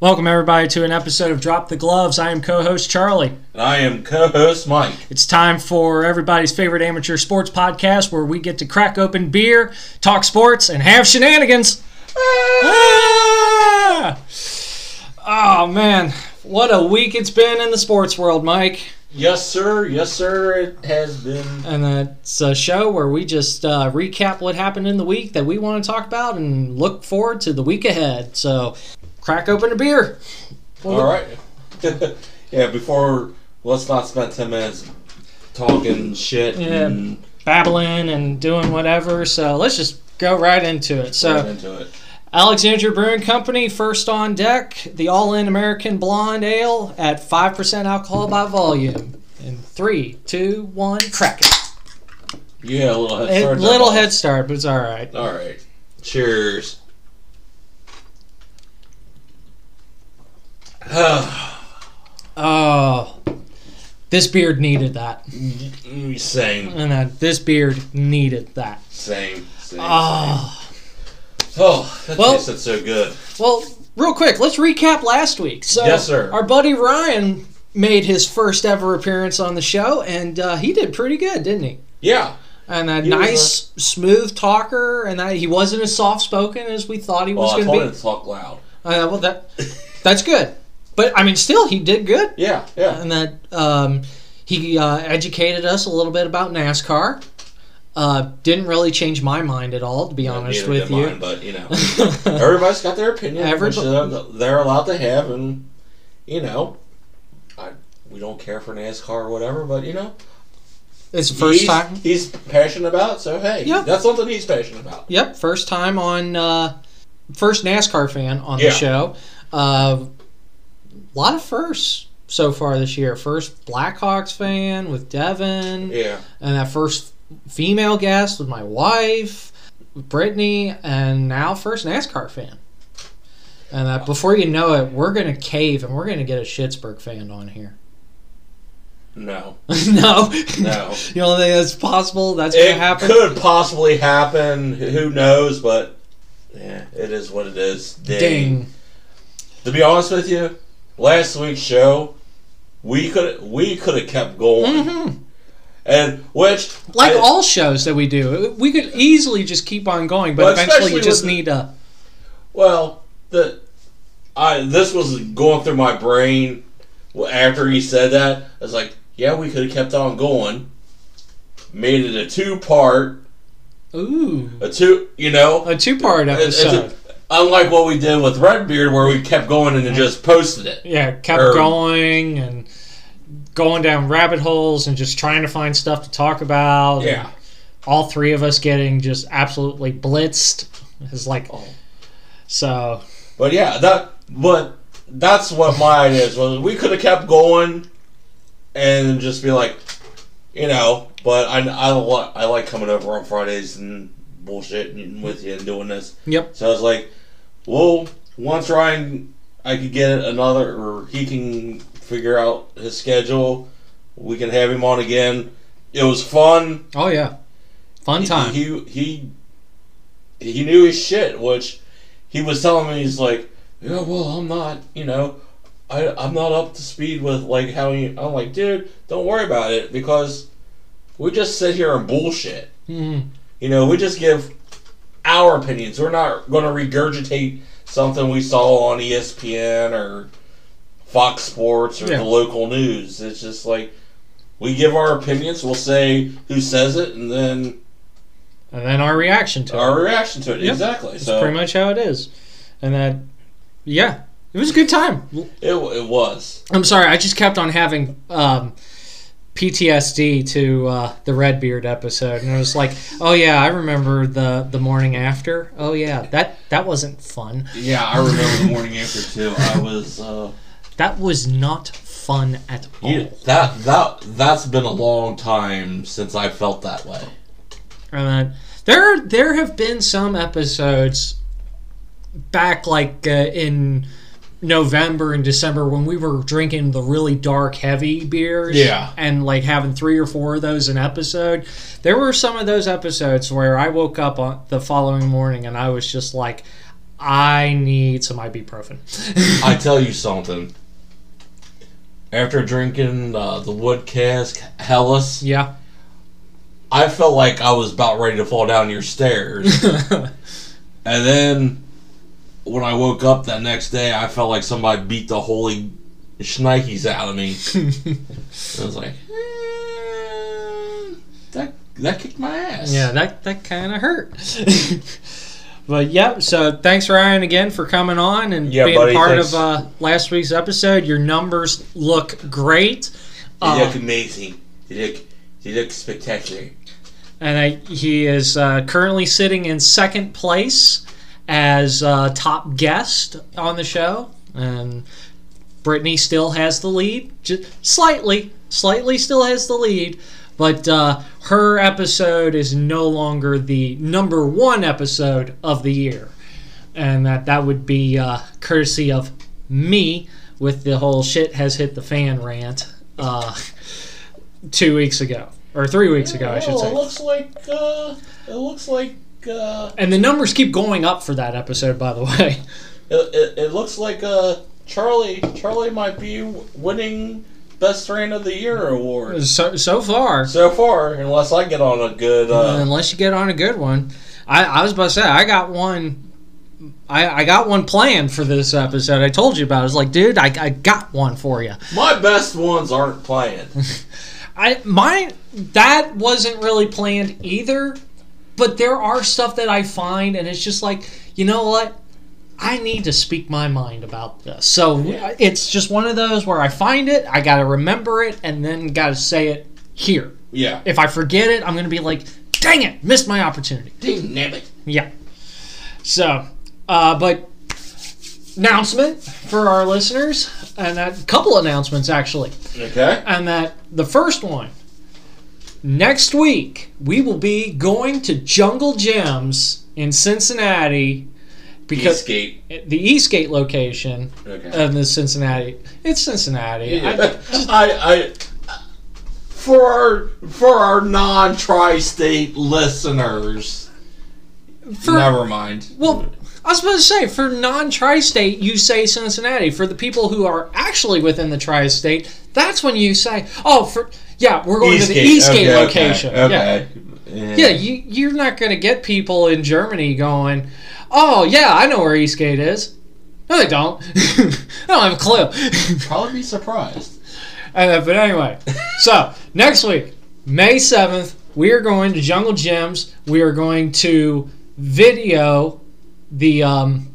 Welcome, everybody, to an episode of Drop the Gloves. I am co host Charlie. And I am co-host Mike. It's time for everybody's favorite amateur sports podcast where we get to crack open beer, talk sports, and have shenanigans. Ah! Oh, man. What a week it's been in the sports world, Mike. Yes, sir. Yes, sir. It has been. And that's a show where we just uh, recap what happened in the week that we want to talk about and look forward to the week ahead. So, crack open a beer. All right. yeah. Before, let's not spend ten minutes talking shit. Yeah. And babbling and doing whatever. So let's just go right into it. So right into it. Alexandria Brewing Company first on deck, the All-In American Blonde Ale at five percent alcohol by volume. In three, two, one, crack it. Yeah, a little head A little head start, but it's all right. All right. Cheers. Oh, this beard needed that, same. and that this beard needed that. Same. Same. Oh, same. Oh, that Well- tasted so good. well, real quick, let's recap last week. So, Yes, sir. Our buddy Ryan made his first ever appearance on the show, and uh, he did pretty good, didn't he? Yeah. and a He was nice, smooth talker, and that he wasn't as soft spoken as we thought he Well, was I going told to him be. to talk loud. Uh, well, that that's good, but I mean, still, he did good, Yeah. Yeah. and that um, he uh, educated us a little bit about NASCAR. Uh, didn't really change my mind at all, to be honest with you. mine, but you know, everybody's got their opinion, which Everybody- they're, they're allowed to have, and you know, I we don't care for NASCAR or whatever, but you know, it's the first he's, time. he's passionate about. So hey, Yeah. that's something he's passionate about. Yep, first time on uh, first NASCAR fan on the Yeah. show. A uh, lot of firsts so far this year. First Blackhawks fan with Devin. Yeah, and that first female guest with my wife, Brittany, and now first NASCAR fan. And that before you know it, we're gonna cave and we're gonna get a Schittsburg fan on here. no, no, no. you don't think that's possible? That's gonna it happen. could possibly happen. Who knows? But yeah, it is what it is. Ding. Ding. To be honest with you, last week's show, we could we could have kept going, hmm and which Like I- all shows that we do, we could easily just keep on going, but eventually you just the- need a. Well, the I this was going through my brain after he said that. I was like, yeah, we could have kept on going, made it a two part, Ooh, a two, you know, a it's a- episode. Unlike what we did with Redbeard, where we kept going and then just posted it. Yeah, kept Or- going and going down rabbit holes and just trying to find stuff to talk about. Yeah. all three of us getting just absolutely blitzed is like Oh. so But yeah, that but that's what my idea is. Was we could have kept going and just be like, you know. But I I, li- I like coming over on Fridays and bullshitting with you and doing this. Yep. So I was like, well, once Ryan, I could get another, or he can figure out his schedule. We can have him on again. It was fun. oh yeah fun time He he he knew his shit, which he was telling me. He's like, yeah, well, I'm not, you know, I I'm not up to speed with like how you. I'm like, dude, don't worry about it because we just sit here and bullshit. Mhm. You know, we just give our opinions. We're not going to regurgitate something we saw on ESPN or Fox Sports or Yeah. the local news. It's just like we give our opinions. We'll say who says it, and then and then our reaction to it our reaction to it. Yep. Exactly. that's So pretty much how it is and that yeah it was a good time it, it was. i'm sorry i just kept on having um PTSD to uh, the Redbeard episode, and I was like, "Oh yeah, I remember the the morning after. Oh yeah, that that wasn't fun. Yeah, I remember the morning after too. I was. Uh, That was not fun at all." you, that that that's been a long time since I felt that way. And there there have been some episodes back like uh, in November and December when we were drinking the really dark heavy beers Yeah. and like having three or four of those an episode there were some of those episodes where I woke up on the following morning and I was just like I need some ibuprofen. I tell you something. After drinking uh, the wood cask Helles, yeah. I felt like I was about ready to fall down your stairs. and then when I woke up that next day, I felt like somebody beat the holy shnikes out of me. I was like, eh, that that kicked my ass. Yeah, that that kind of hurt. but yep. so thanks Ryan again for coming on and Yeah, being buddy, part thanks. of uh, last week's episode. Your numbers look great. They Uh, look amazing. They look they look spectacular. and I, he is uh, currently sitting in second place as uh, top guest on the show, and Brittany still has the lead, just slightly, slightly still has the lead. But uh, her episode is no longer the number one episode of the year, and that that would be uh, courtesy of me with the whole shit has hit the fan rant uh, two weeks ago or three weeks ago, I should say. It looks like uh, it looks like uh, And the numbers keep going up for that episode, by the way. it, it, it looks like uh, Charlie Charlie might be winning best strain of the year award So so far, so far, unless I get on a good. Uh, unless you get on a good one, I, I was about to say I got one. I, I got one planned for this episode. I told you about. it. I was like, dude, I, I got one for you. my best ones aren't playing. I my that wasn't really planned either, but there are stuff that I find, and it's just like, you know what? I need to speak my mind about this. So Yeah. it's just one of those where I find it, I got to remember it, and then got to say it here. yeah. If I forget it, I'm going to be like, dang it, missed my opportunity. Dang nabbit. Yeah. So, uh, but announcement for our listeners, and a couple announcements actually, Okay. and that the first one next week we will be going to Jungle Jim's in Cincinnati because Escape. the Eastgate location Okay. of the Cincinnati. It's Cincinnati. I- I, I, for our for our non tri-state listeners, for, never mind. Well, I was supposed to say for non-tri-state, you say Cincinnati. For the people who are actually within the tri-state, that's when you say, "Oh, for yeah, we're going to the Eastgate okay, location." Okay. Yeah, okay. yeah. You you're not going to get people in Germany going, "Oh yeah, I know where Eastgate is." No, they don't. I don't have a clue. Probably be surprised. Uh, but anyway, so next week, May 7th, we are going to Jungle Jim's. We are going to video the um,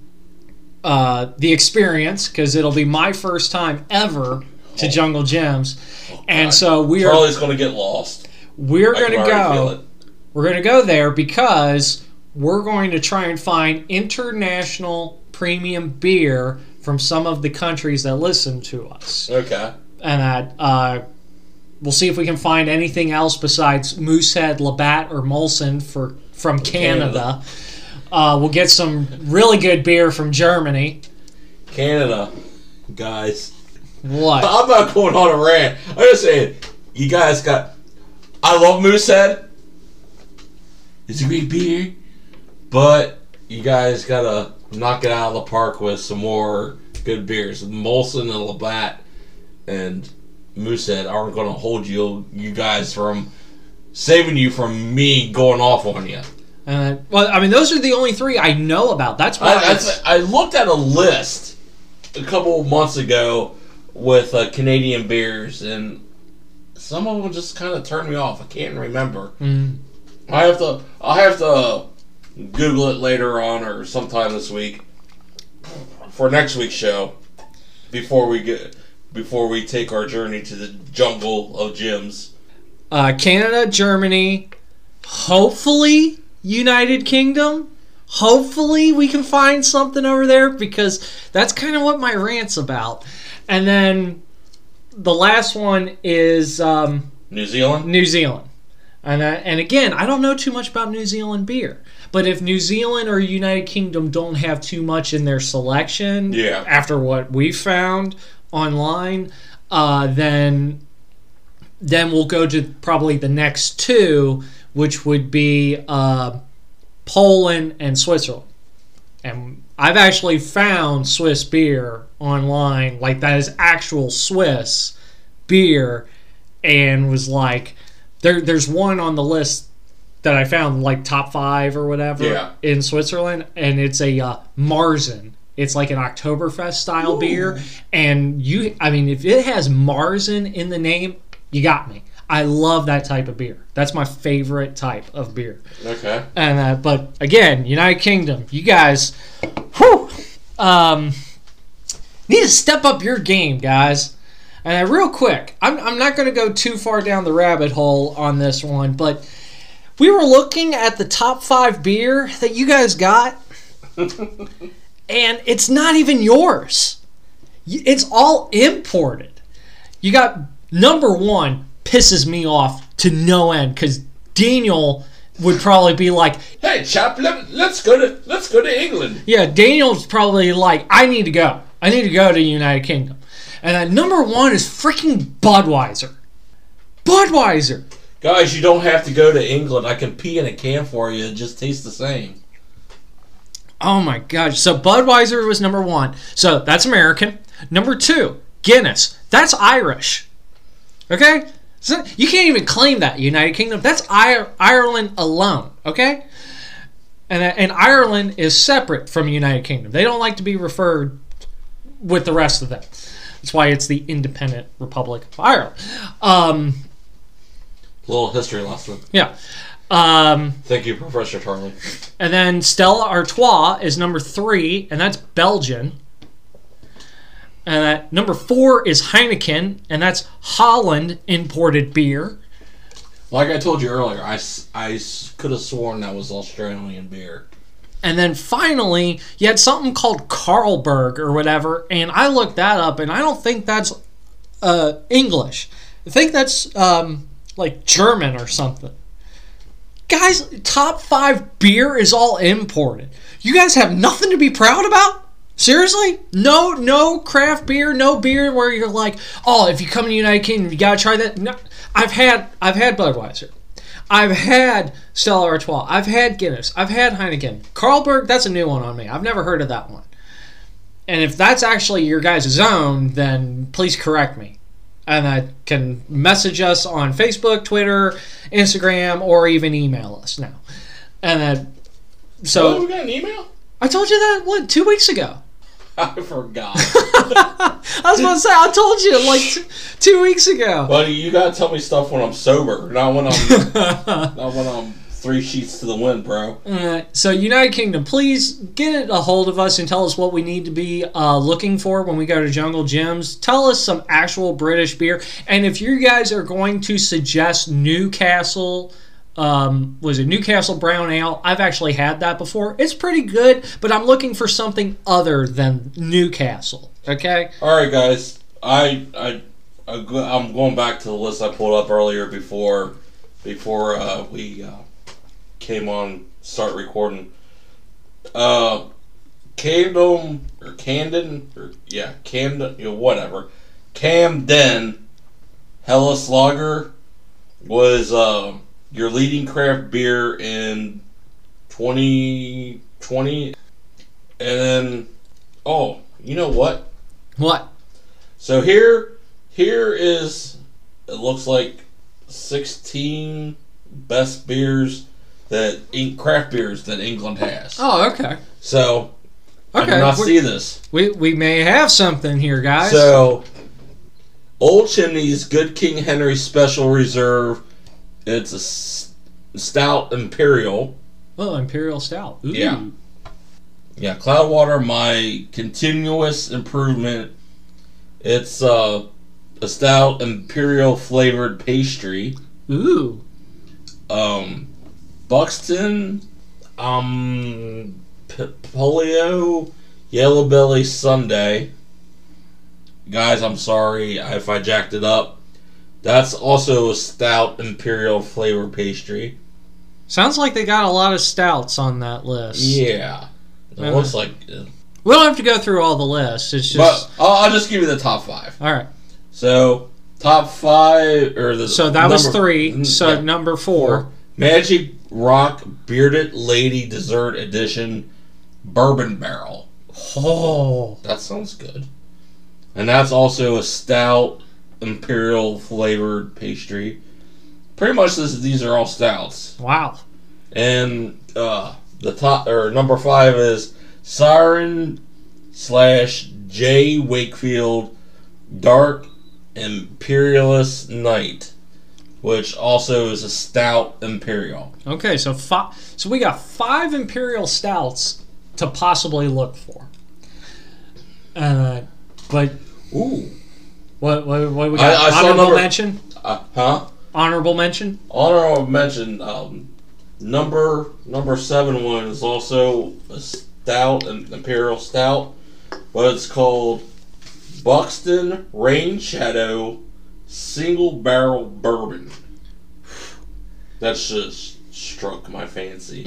uh, the experience because it'll be my first time ever to Jungle Jim's, and so we are Charlie's gonna get lost. we're going to go. We're going to go there because we're going to try and find international premium beer from some of the countries that listen to us Okay. and that uh, we'll see if we can find anything else besides Moosehead, Labatt, or Molson for from Canada. Uh, we'll get some really good beer from Germany. Canada, guys. What? I'm not going on a rant. I'm just saying, you guys got. I love Moosehead. It's a great beer, but you guys gotta knock it out of the park with some more good beers. Molson and Labatt and Moosehead aren't gonna hold you, you guys from saving you from me going off on you. Uh, well, I mean, those are the only three I know about. That's why. I, I, I looked at a list a couple of months ago with uh, Canadian beers, and some of them just kind of turned me off. I can't remember. Mm. I have to. I have to Google it later on or sometime this week for next week's show. Before we get, before we take our journey to the jungle of gyms. uh, Canada, Germany, hopefully United Kingdom. Hopefully we can find something over there because that's kind of what my rant's about. And then the last one is um, New Zealand. New Zealand. And, uh, and again, I don't know too much about New Zealand beer. But if New Zealand or United Kingdom don't have too much in their selection, Yeah. after what we found online, uh, then then we'll go to probably the next two, which would be uh, Poland and Switzerland. And I've actually found Swiss beer online, like that is actual Swiss beer, and was like, there. There's one on the list that I found, like top five or whatever, Yeah. in Switzerland, and it's a uh, Marzen. It's like an Oktoberfest style beer, and you. I mean, if it has Marzen in the name, you got me. I love that type of beer. That's my favorite type of beer. Okay. And uh, but again, United Kingdom, you guys, whew, um, need to step up your game, guys. And uh, real quick, I'm I'm not going to go too far down the rabbit hole on this one, but we were looking at the top five beer that you guys got, and it's not even yours. It's all imported. You got number one pisses me off to no end because Daniel would probably be like, Hey, chap, let, let's go to let's go to England. yeah, Daniel's probably like, I need to go. I need to go to the United Kingdom. And then number one is freaking Budweiser. Budweiser. Guys, you don't have to go to England. I can pee in a can for you. It just tastes the same. Oh my gosh. So Budweiser was number one. So that's American. Number two, Guinness. That's Irish. Okay? So you can't even claim that, United Kingdom. That's Ireland alone. Okay? And, and Ireland is separate from United Kingdom. They don't like to be referred with the rest of them. That's why it's the independent Republic of Ireland. Um, Little history lesson. yeah. Um, Thank you, Professor Charlie. And then Stella Artois is number three, and that's Belgian. And that number four is Heineken, and that's Holland imported beer. Like I told you earlier, I, could have sworn that was Australian beer. And then finally, you had something called Carlberg or whatever, and I looked that up, and I don't think that's uh, English. I think that's um, like German or something. Guys, top five beer is all imported. You guys have nothing to be proud about? Seriously? No, no craft beer, no beer where you're like, oh, if you come to the United Kingdom, you gotta try that. No, I've had, I've had Budweiser. I've had Stella Artois. I've had Guinness. I've had Heineken. Carlberg, that's a new one on me. I've never heard of that one. And if that's actually your guys' zone, then please correct me. And I can message us on Facebook, Twitter, Instagram, or even email us now. And then, Oh, so we got an email? I told you that what two weeks ago. I forgot. I was about to say I told you like t- two weeks ago. Buddy, you gotta tell me stuff when I'm sober, not when I'm not when I'm three sheets to the wind, bro. Uh, so United Kingdom, please get a hold of us and tell us what we need to be uh, looking for when we go to Jungle Jim's. Tell us some actual British beer, and if you guys are going to suggest Newcastle, um, was it Newcastle Brown Ale? I've actually had that before. It's pretty good, but I'm looking for something other than Newcastle. Okay. All right, guys. I I, I'm going back to the list I pulled up earlier before before uh, we uh, came on start recording. Uh, Camden or Camden or yeah Camden you know, whatever Camden Hellas Lager was uh, your leading craft beer in 2020 and then oh you know what What? so here, here is. It looks like sixteen best beers that in- craft beers that England has. Oh, okay. So I Okay. did not we- see this. We, we may have something here, guys. So Old Chimney's Good King Henry Special Reserve. It's a stout imperial. oh, Imperial Stout. Ooh. Yeah. Yeah, Cloudwater, my continuous improvement. It's uh, a stout imperial flavored pastry. Ooh. Um, Buxton, um, P- Polio, Yellow Belly Sundae. Guys, I'm sorry if I jacked it up. That's also a stout imperial flavor pastry. Sounds like they got a lot of stouts on that list. Yeah, it Uh-huh. looks like. uh, We don't have to go through all the lists. It's But just I'll, I'll just give you the top five. all right. So top five or the So that was three. mm, So yeah, number four. Magic Rock Bearded Lady Dessert Edition. bourbon barrel. Oh, That sounds good. And that's also a stout imperial flavored pastry. Pretty much this these are all stouts. wow. And uh the top or number five is Siren slash J Wakefield Dark Imperialist Night, which also is a stout imperial. Okay, so five. So we got five imperial stouts to possibly look for. Uh, but Ooh. What what, what we got? I saw Honorable number- mention. Uh, huh? Honorable mention. Honorable mention. Um, number number seven one is also a stout, an imperial stout, but it's called Buxton Rain Shadow Single Barrel Bourbon. That's just struck my fancy.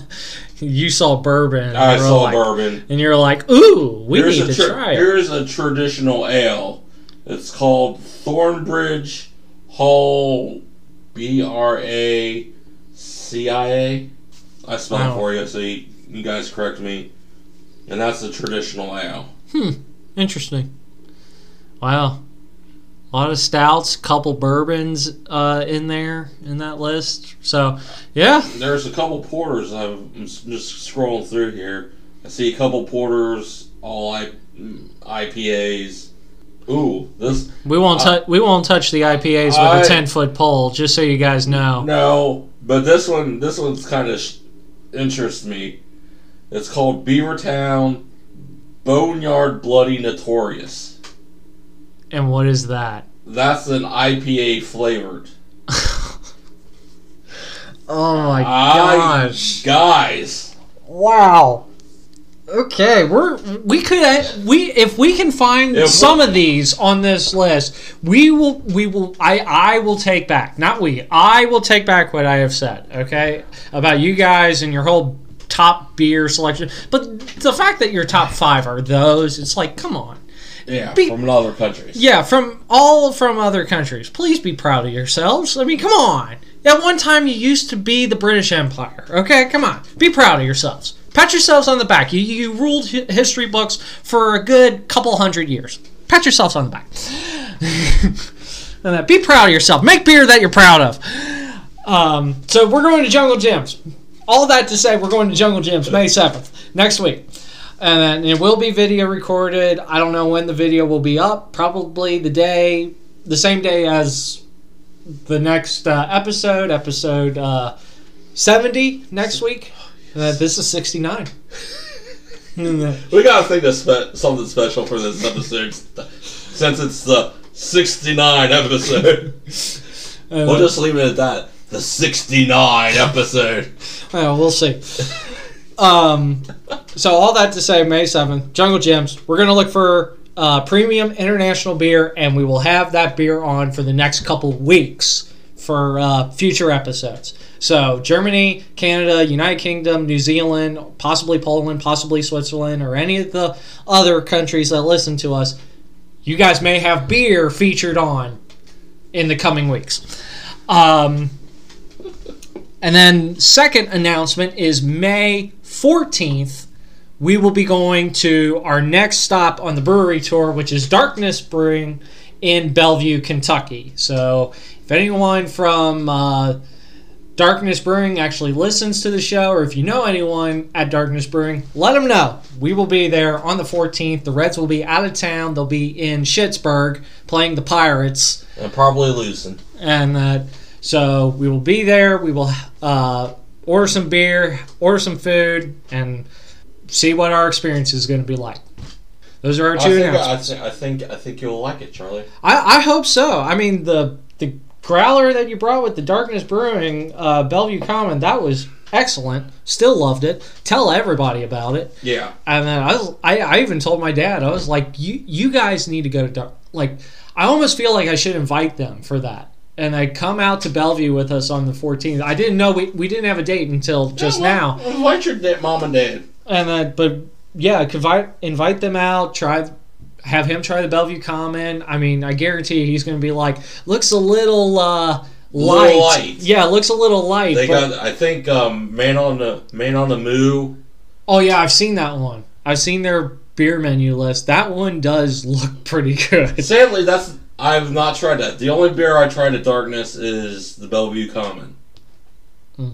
you saw bourbon. and I saw like- bourbon. and you're like, "Ooh, we Here's need to tra- try it." Here's a traditional ale. It's called Thornbridge Hall B R A C I A. I spell Wow. it for you so you, you guys correct me. And that's the traditional ale. Hmm. Interesting. Wow. A lot of stouts, couple bourbons uh, in there in that list. So, yeah, There's a couple porters. I'm just scrolling through here. I see a couple porters, all I, mm, IPAs. Ooh, this we won't touch we won't touch the IPAs with I- a ten foot pole, just so you guys know. No, but this one, this one's kind of sh- interests me. It's called Beavertown Boneyard Bloody Notorious. And what is that? That's an IPA flavored. Oh my I- gosh! guys, Wow. Okay, we're we could uh, we if we can find we- some of these on this list, we will we will I I will take back not we I will take back what I have said. Okay, about you guys and your whole top beer selection. But the fact that your top five are those, it's like come on. yeah, Be- from other countries. Yeah, from all from other countries. Please be proud of yourselves. I mean, come on. At one time, you used to be the British Empire. Okay, come on. Be proud of yourselves. Pat yourselves on the back. You, you ruled history books for a good couple hundred years. Pat yourselves on the back. and then be proud of yourself. Make beer that you're proud of. Um, so we're going to Jungle Jim's. All that to say, we're going to Jungle Jim's May 7th, next week. And then it will be video recorded. I don't know when the video will be up. Probably the day, the same day as the next uh, episode, episode uh, 70 next week. Uh, this is 69. We gotta think of spe- something special for this episode, since it's the 69 episode. uh, we'll just leave it at that. The 69 episode. Well, we'll see. Um, so all that to say, May seventh, Jungle Jim's. We're gonna look for uh, premium international beer, and we will have that beer on for the next couple weeks for uh, future episodes. So Germany, Canada, United Kingdom, New Zealand, possibly Poland, possibly Switzerland, or any of the other countries that listen to us. You guys may have beer featured on in the coming weeks. Um, and then second announcement is May 14th. We will be going to our next stop on the brewery tour, which is Darkness Brewing in Bellevue, Kentucky. So if anyone from uh, Darkness Brewing actually listens to the show, or if you know anyone at Darkness Brewing, let them know. We will be there on the 14th. The Reds will be out of town. They'll be in Schittsburg playing the Pirates And probably losing. and that so we will be there. We will uh, order some beer, order some food, and see what our experience is going to be like. Those are our I two think, I, announcements. think, I think I think you'll like it, Charlie. I, I hope so. I mean the the growler that you brought with the Darkness Brewing uh, Bellevue Common that was excellent. Still loved it. Tell everybody about it. Yeah. And then I was, I, I even told my dad, I was like, you, you guys need to go to Dark. Like, I almost feel like I should invite them for that. And they come out to Bellevue with us on the 14th. I didn't know we, we didn't have a date until just now. Invite your da- mom and dad. And then, but yeah, invite invite them out. Try, have him try the Bellevue Common. I mean, I guarantee he's going to be like, looks a little uh, light. Little light. Yeah, looks a little light. They got. I think um, man on the man on the moo Oh yeah, I've seen that one. I've seen their beer menu list. That one does look pretty good. Sadly, that's I've not tried that. The only beer I tried at Darkness is the Bellevue Common. Hmm.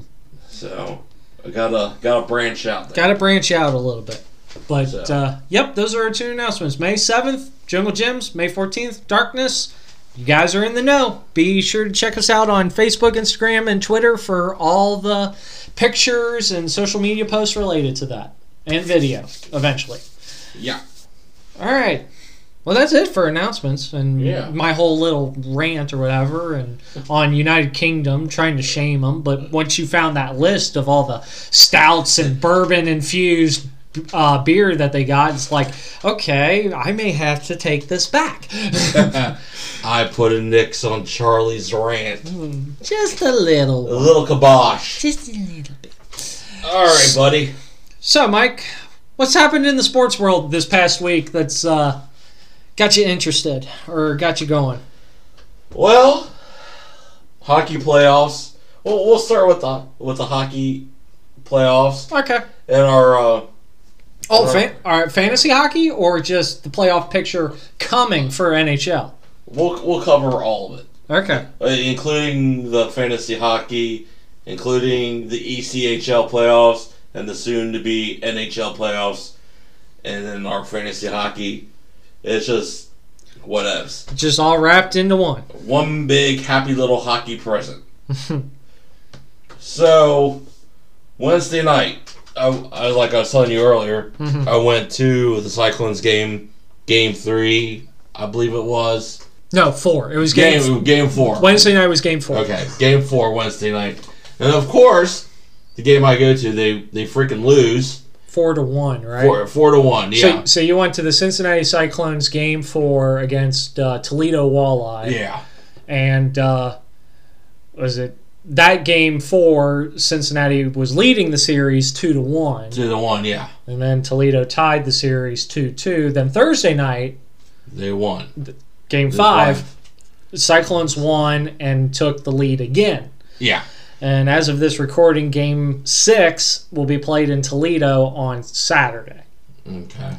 So I gotta gotta branch out. There. Got to branch out a little bit. But So. uh, yep, those are our two announcements. May seventh, Jungle Jim's. May fourteenth, Darkness. You guys are in the know. Be sure to check us out on Facebook, Instagram, and Twitter for all the pictures and social media posts related to that and video eventually. Yeah. All right. Well, that's it for announcements and Yeah. my whole little rant or whatever, and on United Kingdom trying to shame them. But once you found that list of all the stouts and bourbon infused uh, beer that they got, it's like, okay, I may have to take this back. I put a nix on Charlie's rant. Just a little. A little kibosh. Just a little bit. All right, buddy. So, Mike, what's happened in the sports world this past week that's uh, got you interested or got you going? Well, hockey playoffs. Well, we'll start with the with the hockey playoffs Okay. and our. Uh, Oh, fan, all right, fantasy hockey or just the playoff picture coming for NHL? we'll we'll cover all of it. Okay. uh, including the fantasy hockey, including the ECHL playoffs and the soon to be NHL playoffs, and then our fantasy hockey. It's just whatevs. Just all wrapped into one. One big happy little hockey present. so Wednesday night, I, I like I was telling you earlier, Mhm. I went to the Cyclones game, game three, I believe it was. No, four. It was game. Game game four. Wednesday night was game four. Okay, game four Wednesday night, and of course, the game I go to, they they freaking lose Four to one, right? four four to one. Yeah, So, so you went to the Cincinnati Cyclones game four against uh, Toledo Walleye, yeah, and uh, was it that game four? Cincinnati was leading the series two to one, Two to one. Yeah, and then Toledo tied the series two two. Then Thursday night, they won. game five, Cyclones won and took the lead again. Yeah, And as of this recording, game six will be played in Toledo on Saturday. okay.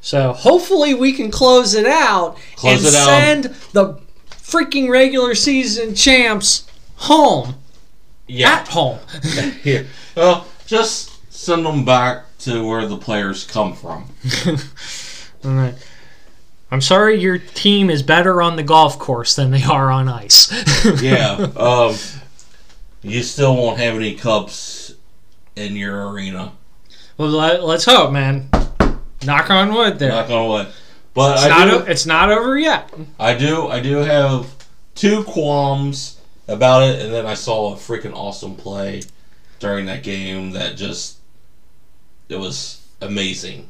So hopefully we can close it out Close and it out. send the freaking regular season champs home Yeah, at home. yeah. Well, just send them back to where the players come from. All right. I'm sorry your team is better on the golf course than they are on ice. Yeah, um, you still won't have any cups in your arena. well, let, let's hope, man. Knock on wood there. Knock on wood. but it's, I not do. o- it's not over yet. I do I do have two qualms about it, and then I saw a freaking awesome play during that game that just it was amazing.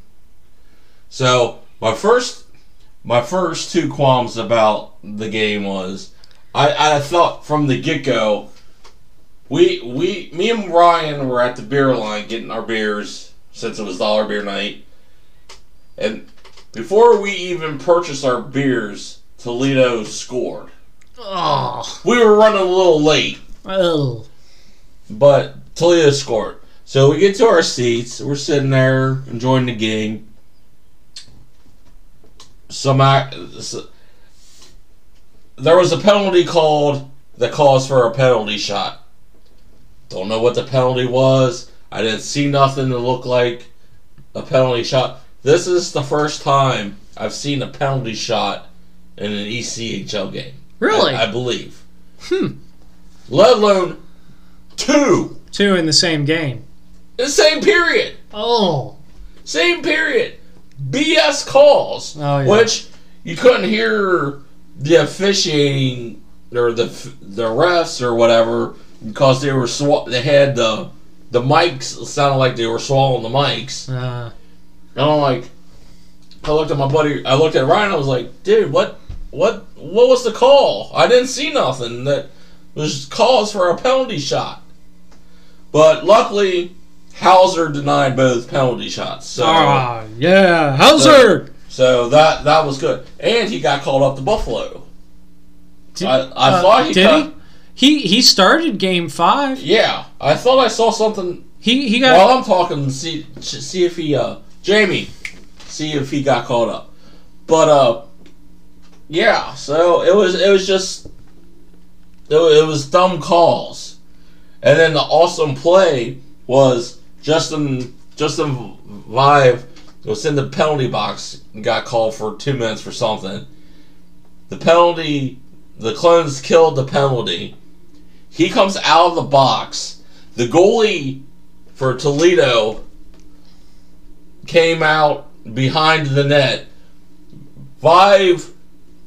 So my first my first two qualms about the game was I, I thought from the get go we we me and Ryan were at the beer line getting our beers since it was dollar beer night. And before we even purchased our beers, Toledo scored. Oh, We were running a little late, oh. but Toledo scored. So we get to our seats. We're sitting there enjoying the game. Some there was a penalty called that calls for a penalty shot. Don't know what the penalty was. I didn't see nothing that looked like a penalty shot. This is the first time I've seen a penalty shot in an ECHL game. Really? I, I believe. Hmm. Let alone two. Two in the same game. The same period. Oh. Same period. BS calls. Oh, yeah. Which you couldn't hear the officiating or the the refs or whatever because they were sw- they had the the mics sounded like they were swallowing the mics. Uh, And I'm like, I looked at my buddy. I looked at Ryan. I was like, dude, what, what, what was the call? I didn't see nothing. That was calls for a penalty shot. But luckily, Houser denied both penalty shots. So, ah, yeah. Houser! so that that was good. And he got called up to Buffalo. Did- I, I uh, thought he did cut- he? He he started game five. Yeah, I thought I saw something. He he got While I'm talking, see see if he uh Jamie, see if he got called up. But uh, yeah. So it was it was just it, it was dumb calls, and then the awesome play was Justin Justin Vaive was in the penalty box and got called for two minutes for something. The penalty, the clones killed the penalty. He comes out of the box. The goalie for Toledo came out behind the net. Vive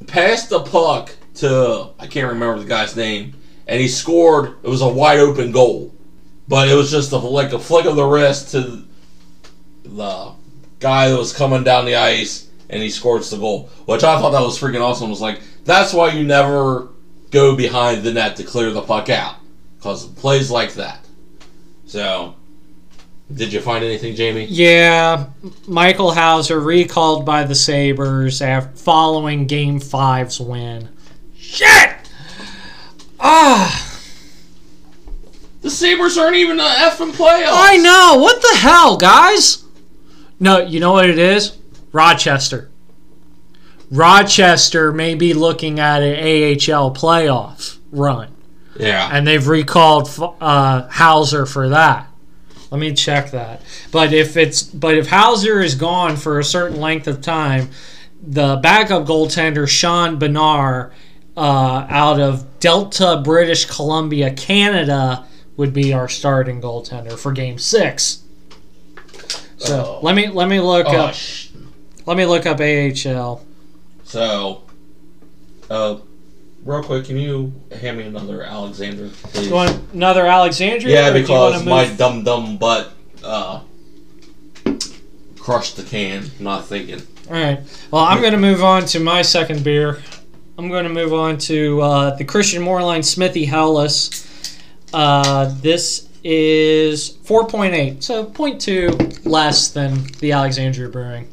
passed the puck to I can't remember the guy's name, and he scored. It was a wide open goal, but it was just a, like a flick of the wrist to the guy that was coming down the ice, and he scores the goal. Which I thought that was freaking awesome. Was like that's why you never go behind the net to clear the puck out, because plays like that. So, did you find anything, Jamie? Yeah, Michael Houser recalled by the Sabres after following Game Five's win. Shit! Ah, The Sabres aren't even the effing playoffs. I know. What the hell, guys? No, you know what it is? Rochester. Rochester may be looking at an AHL playoff run, Yeah. and they've recalled uh, Houser for that. Let me check that. But if it's but if Houser is gone for a certain length of time, the backup goaltender Sean Benar uh, out of Delta, British Columbia, Canada, would be our starting goaltender for Game Six. So Oh. let me let me look Oh, up sh- let me look up AHL. so, uh, real quick, can you hand me another Alexander, please? You want another Alexandria? yeah, or do you wanna because my dumb dumb butt uh, crushed the can, not thinking. All right. Well, I'm going to move on to my second beer. I'm going to move on to uh, the Christian Moerlein Smithy Howless. Uh, this is 4.8, so 0.2 less than the Alexandria Brewing.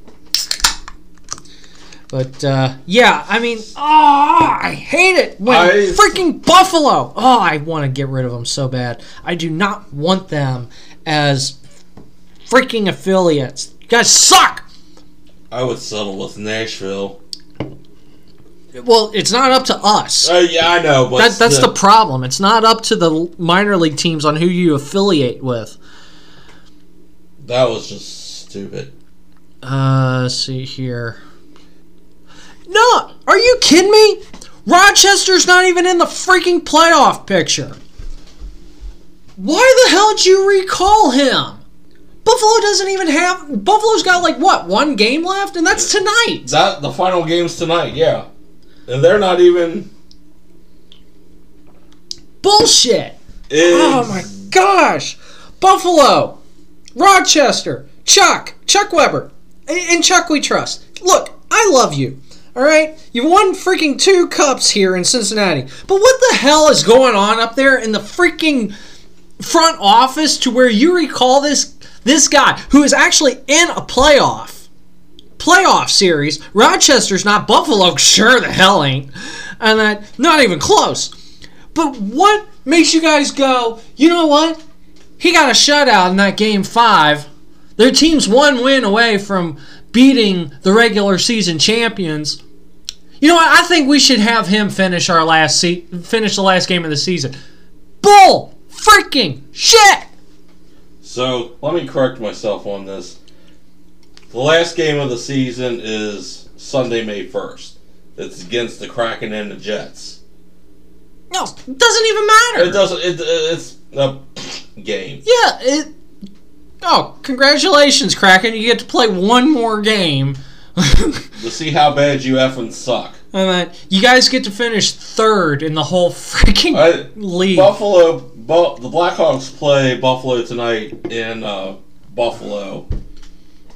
But uh, yeah, I mean, oh, I hate it when I- freaking Buffalo. Oh, I want to get rid of them so bad. I do not want them as freaking affiliates. You guys suck. I would settle with Nashville. Well, it's not up to us. Uh, yeah, I know, but That, that's still- the problem. It's not up to the minor league teams on who you affiliate with. that was just stupid. Uh, let's see here. No, are you kidding me? Rochester's not even in the freaking playoff picture. Why the hell did you recall him? Buffalo doesn't even have. Buffalo's got like what one game left, and that's tonight. That the final game's tonight, yeah, and they're not even. Bullshit. In, Oh my gosh! Buffalo, Rochester, Chuck, Chuck Weber, and Chuck we trust. Look, I love you. All right, you've won freaking two cups here in Cincinnati, but what the hell is going on up there in the freaking front office to where you recall this this guy who is actually in a playoff playoff series? Rochester's not Buffalo, sure the hell ain't, and that not even close. But what makes you guys go, you know what? He got a shutout in that game five. Their team's one win away from beating the regular season champions. You know what? I think we should have him finish our last se- finish the last game of the season. Bull freaking shit! So let me correct myself on this. The last game of the season is Sunday, May first. It's against the Kraken and the Jets. No, it doesn't even matter. It doesn't. It, it's a game. Yeah, it. Oh, congratulations, Kraken! You get to play one more game. To see how bad you effing suck. And then you guys get to finish third in the whole freaking I, league. Buffalo. Bu- the Blackhawks play Buffalo tonight in uh, Buffalo.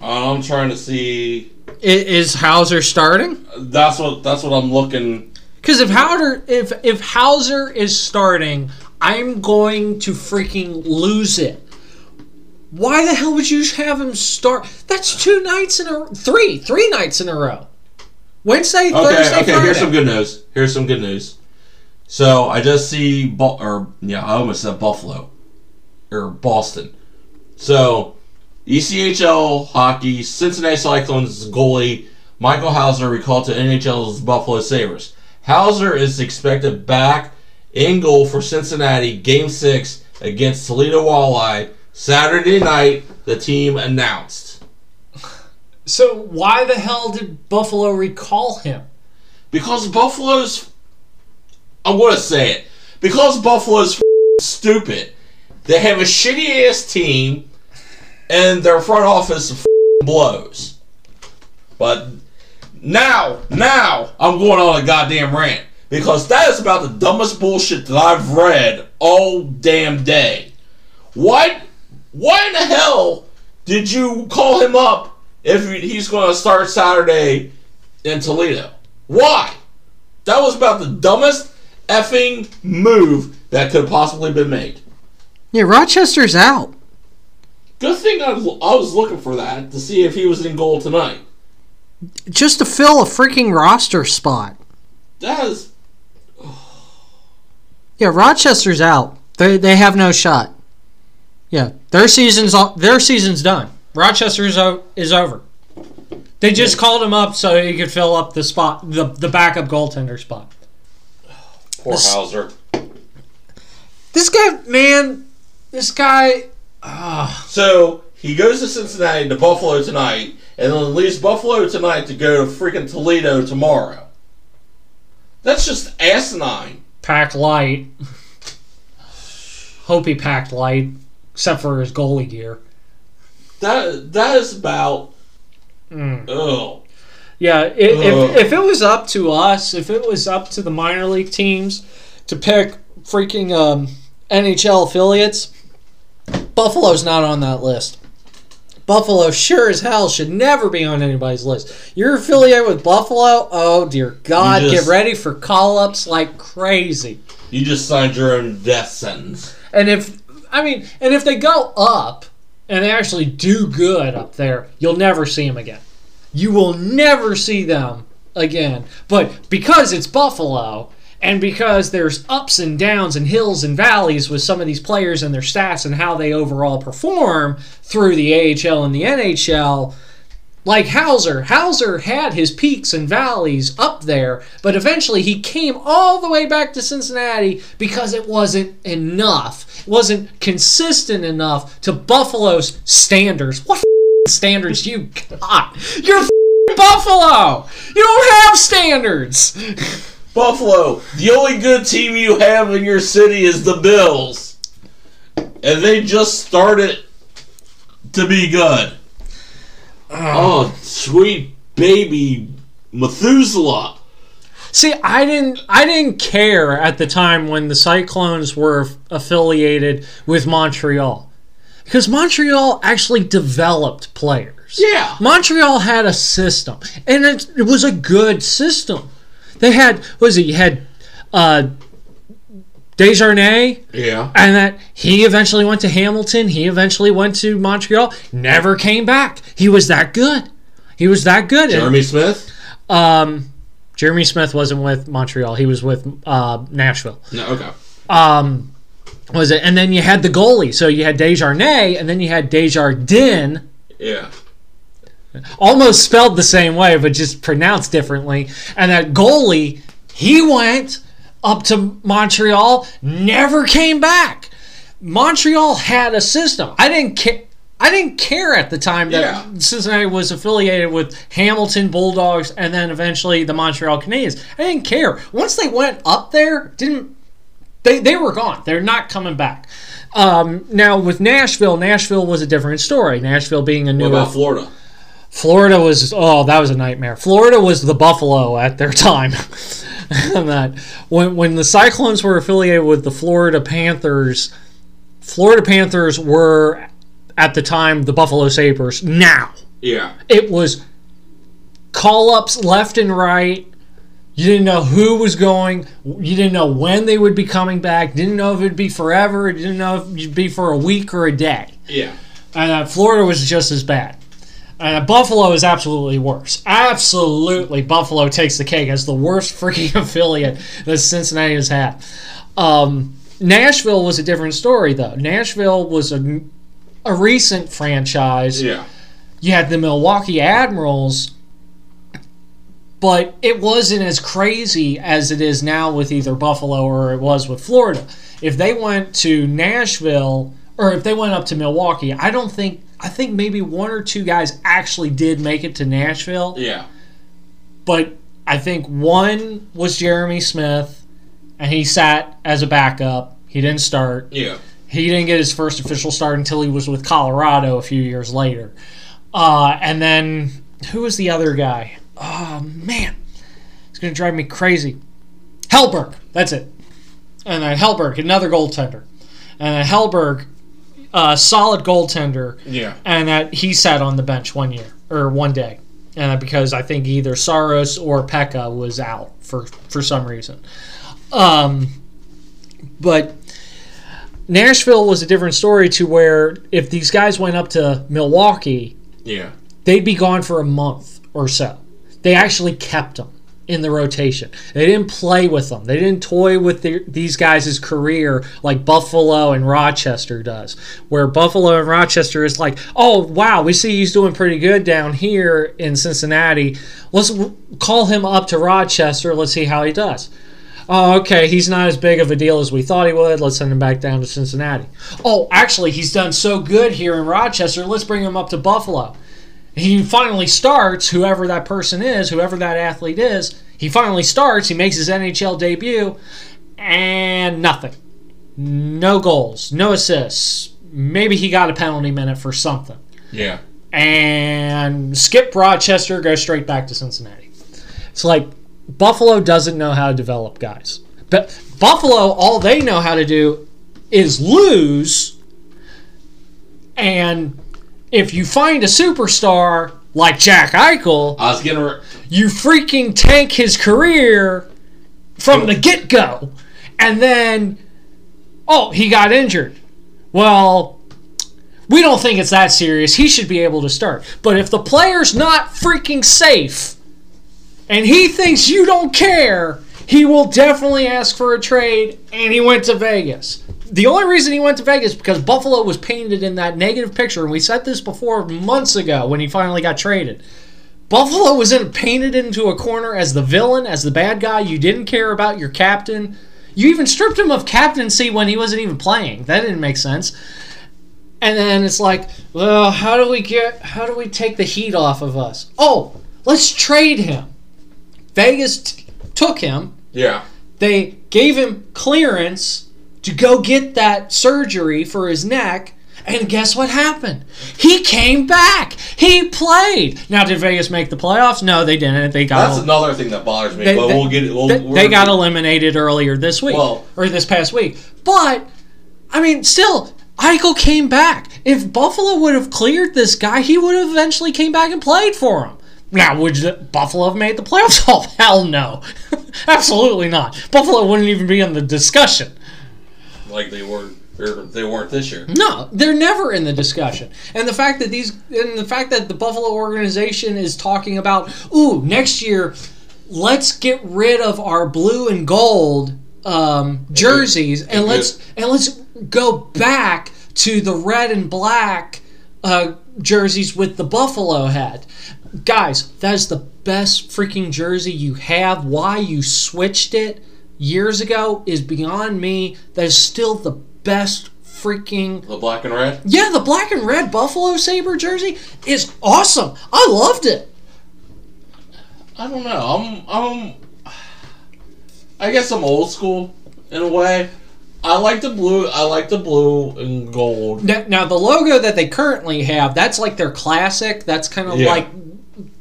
I'm trying to see. I- Is Houser starting? That's what. That's what I'm looking. Because if Houser, if if Houser is starting, I'm going to freaking lose it. Why the hell would you have him start? That's two nights in a three, three nights in a row. Wednesday, Okay. Thursday, okay. Friday. Here's some good news. Here's some good news. So I just see, or yeah, I almost said Buffalo, or Boston. So, ECHL hockey, Cincinnati Cyclones goalie Michael Houser recalled to NHL's Buffalo Sabres. Houser is expected back in goal for Cincinnati Game 6 against Toledo Walleye Saturday night, the team announced. So why the hell did Buffalo recall him? Because Buffalo's. I'm going to say it. Because Buffalo's stupid. They have a shitty ass team, and their front office blows. But now, now, I'm going on a goddamn rant. Because that is about the dumbest bullshit that I've read all damn day. Why, why in the hell did you call him up if he's going to start Saturday in Toledo? Why? That was about the dumbest effing move that could have possibly been made. Yeah, Rochester's out. Good thing I was, I was looking for that to see if he was in goal tonight. Just to fill a freaking roster spot. That is Yeah, Rochester's out. They they have no shot. Yeah, their season's their season's done. Rochester o- is over. They just called him up so he could fill up the spot, the the backup goaltender spot. poor This- Houser. This guy, man, this guy. ah, So he goes to Cincinnati to Buffalo tonight, and then leaves Buffalo tonight to go to freaking Toledo tomorrow. That's just asinine. packed light. Hope he packed light, except for his goalie gear. That that is about. Mm. Ugh. Yeah, i Ugh. if, if it was up to us, if it was up to the minor league teams to pick freaking um, NHL affiliates, Buffalo's not on that list. Buffalo sure as hell should never be on anybody's list. You're affiliated with Buffalo? Oh dear God, just- get ready for call ups like crazy. You just signed your own death sentence. And if I mean, and if they go up and they actually do good up there, you'll never see them again. You will never see them again. But because it's Buffalo and because there's ups and downs and hills and valleys with some of these players and their stats and how they overall perform through the AHL and the NHL, like Houser, Houser had his peaks and valleys up there, but eventually he came all the way back to Cincinnati because it wasn't enough. It wasn't consistent enough to Buffalo's standards. What standards you got? You're Buffalo. You don't have standards. Buffalo, the only good team you have in your city is the Bills. And they just started to be good. Oh, sweet baby Methuselah. See, I didn't I didn't care at the time when the Cyclones were affiliated with Montreal. Because Montreal actually developed players. Yeah. Montreal had a system, and it, it was a good system. They had, what was it? You had uh, Desjardins, Yeah. and that he eventually went to Hamilton. He eventually went to Montreal. Never came back. He was that good. He was that good. And, Jeremy Smith? um, Jeremy Smith wasn't with Montreal. He was with uh, Nashville. No, okay. Um, was it? And then you had the goalie. So you had Desjardins, and then you had Desjardins Yeah. almost spelled the same way, but just pronounced differently. And that goalie, he went up to Montreal, never came back. Montreal had a system. I didn't care. I didn't care at the time that Yeah. Cincinnati was affiliated with Hamilton Bulldogs and then eventually the Montreal Canadiens. I didn't care. Once they went up there, didn't they? They were gone. They're not coming back. Um, now with Nashville, Nashville was a different story. Nashville being a What new about Florida? Florida was oh that was a nightmare. Florida was the Buffalo at their time. that when when the Cyclones were affiliated with the Florida Panthers, Florida Panthers were at the time the Buffalo Sabres. Now Yeah. it was call ups left and right. You didn't know who was going. You didn't know when they would be coming back. Didn't know if it'd be forever. Didn't know if it'd be for a week or a day Yeah. and uh, Florida was just as bad. And uh, Buffalo is absolutely worse. Absolutely, Buffalo takes the cake as the worst freaking affiliate that Cincinnati has had. Um, Nashville was a different story, though. Nashville was a a recent franchise. Yeah. You had the Milwaukee Admirals, but it wasn't as crazy as it is now with either Buffalo or it was with Florida. If they went to Nashville or if they went up to Milwaukee, I don't think I think maybe one or two guys actually did make it to Nashville, Yeah. but I think one was Jeremy Smith and he sat as a backup. He didn't start. Yeah. He didn't get his first official start until he was with Colorado a few years later. Uh, and then who was the other guy? Oh man, it's gonna drive me crazy. Hellberg, that's it. And then Hellberg, another goaltender. And then Hellberg, uh, solid goaltender, Yeah. and that he sat on the bench one year or one day, uh, because I think either Saros or Pekka was out for for some reason. Um, but Nashville was a different story to where if these guys went up to Milwaukee, Yeah. they'd be gone for a month or so. They actually kept them in the rotation. They didn't play with them. They didn't toy with these guys' career like Buffalo and Rochester does. Where Buffalo and Rochester is like, oh, wow, we see he's doing pretty good down here in Cincinnati. Let's call him up to Rochester. Let's see how he does. Oh, okay, he's not as big of a deal as we thought he would. Let's send him back down to Cincinnati. Oh, actually, he's done so good here in Rochester. Let's bring him up to Buffalo. He finally starts, whoever that person is, whoever that athlete is, he finally starts, he makes his NHL debut, and nothing. No goals, no assists. Maybe he got a penalty minute for something. Yeah. And skip Rochester, go straight back to Cincinnati. It's like Buffalo doesn't know how to develop guys. But Buffalo, all they know how to do is lose. And if you find a superstar like Jack Eichel, I was getting. Re- you freaking tank his career from the get go. And then, oh, he got injured. Well, we don't think it's that serious. He should be able to start. But if the player's not freaking safe and he thinks you don't care, he will definitely ask for a trade. And he went to Vegas. The only reason he went to Vegas because Buffalo was painted in that negative picture. And we said this before months ago when he finally got traded. Buffalo was in, painted into a corner as the villain, as the bad guy. You didn't care about your captain. You even stripped him of captaincy when he wasn't even playing. That didn't make sense. And then it's like, well, how do we get how do we take the heat off of us? Oh, let's trade him. Vegas t- took him. yeah. They gave him clearance to go get that surgery for his neck. And guess what happened? He came back. He played. Now, did Vegas make the playoffs? No, they didn't. They got That's another thing that bothers me. They- but they- we'll get it. We'll, they, they got eliminated earlier this week Well- or this past week. But I mean, still, Eichel came back. If Buffalo would have cleared this guy, he would have eventually came back and played for him. Now, would Buffalo have made the playoffs? Oh, hell no. Absolutely not. Buffalo wouldn't even be in the discussion. Like they weren't. they're- They weren't this year. No, they're never in the discussion. And the fact that these and the fact that the Buffalo organization is talking about, ooh, next year, let's get rid of our blue and gold um, jerseys and and let's and let's go back to the red and black uh, jerseys with the buffalo head. Guys, that is the best freaking jersey you have. Why you switched it years ago is beyond me. That is still the best freaking The black and red. yeah, the black and red Buffalo Saber jersey is awesome. I loved it. I don't know. I'm. I'm. I guess I'm old school in a way. I like the blue. I like the blue and gold. Now, now the logo that they currently have, that's like their classic. That's kind of Yeah. like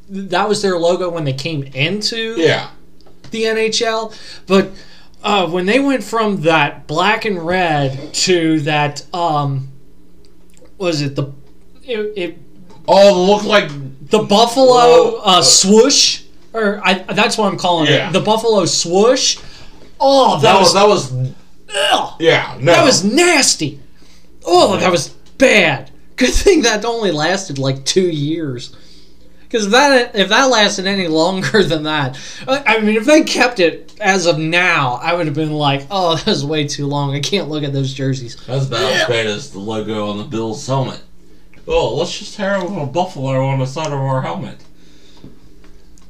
that was their logo when they came into Yeah. the NHL. But uh, when they went from that black and red to that, um, was it the it, it Oh, look like the Buffalo uh, swoosh, or I, that's what I'm calling Yeah. it. The Buffalo swoosh. Oh, that, that was, was that was. ugh. Yeah. No. That was nasty. Oh, that was bad. Good thing that only lasted like two years. Because if that if that lasted any longer than that, I mean, if they kept it as of now, I would have been like, "Oh, that was way too long. I can't look at those jerseys." That's about as bad as the logo on the Bills helmet. Oh, let's just have a buffalo on the side of our helmet.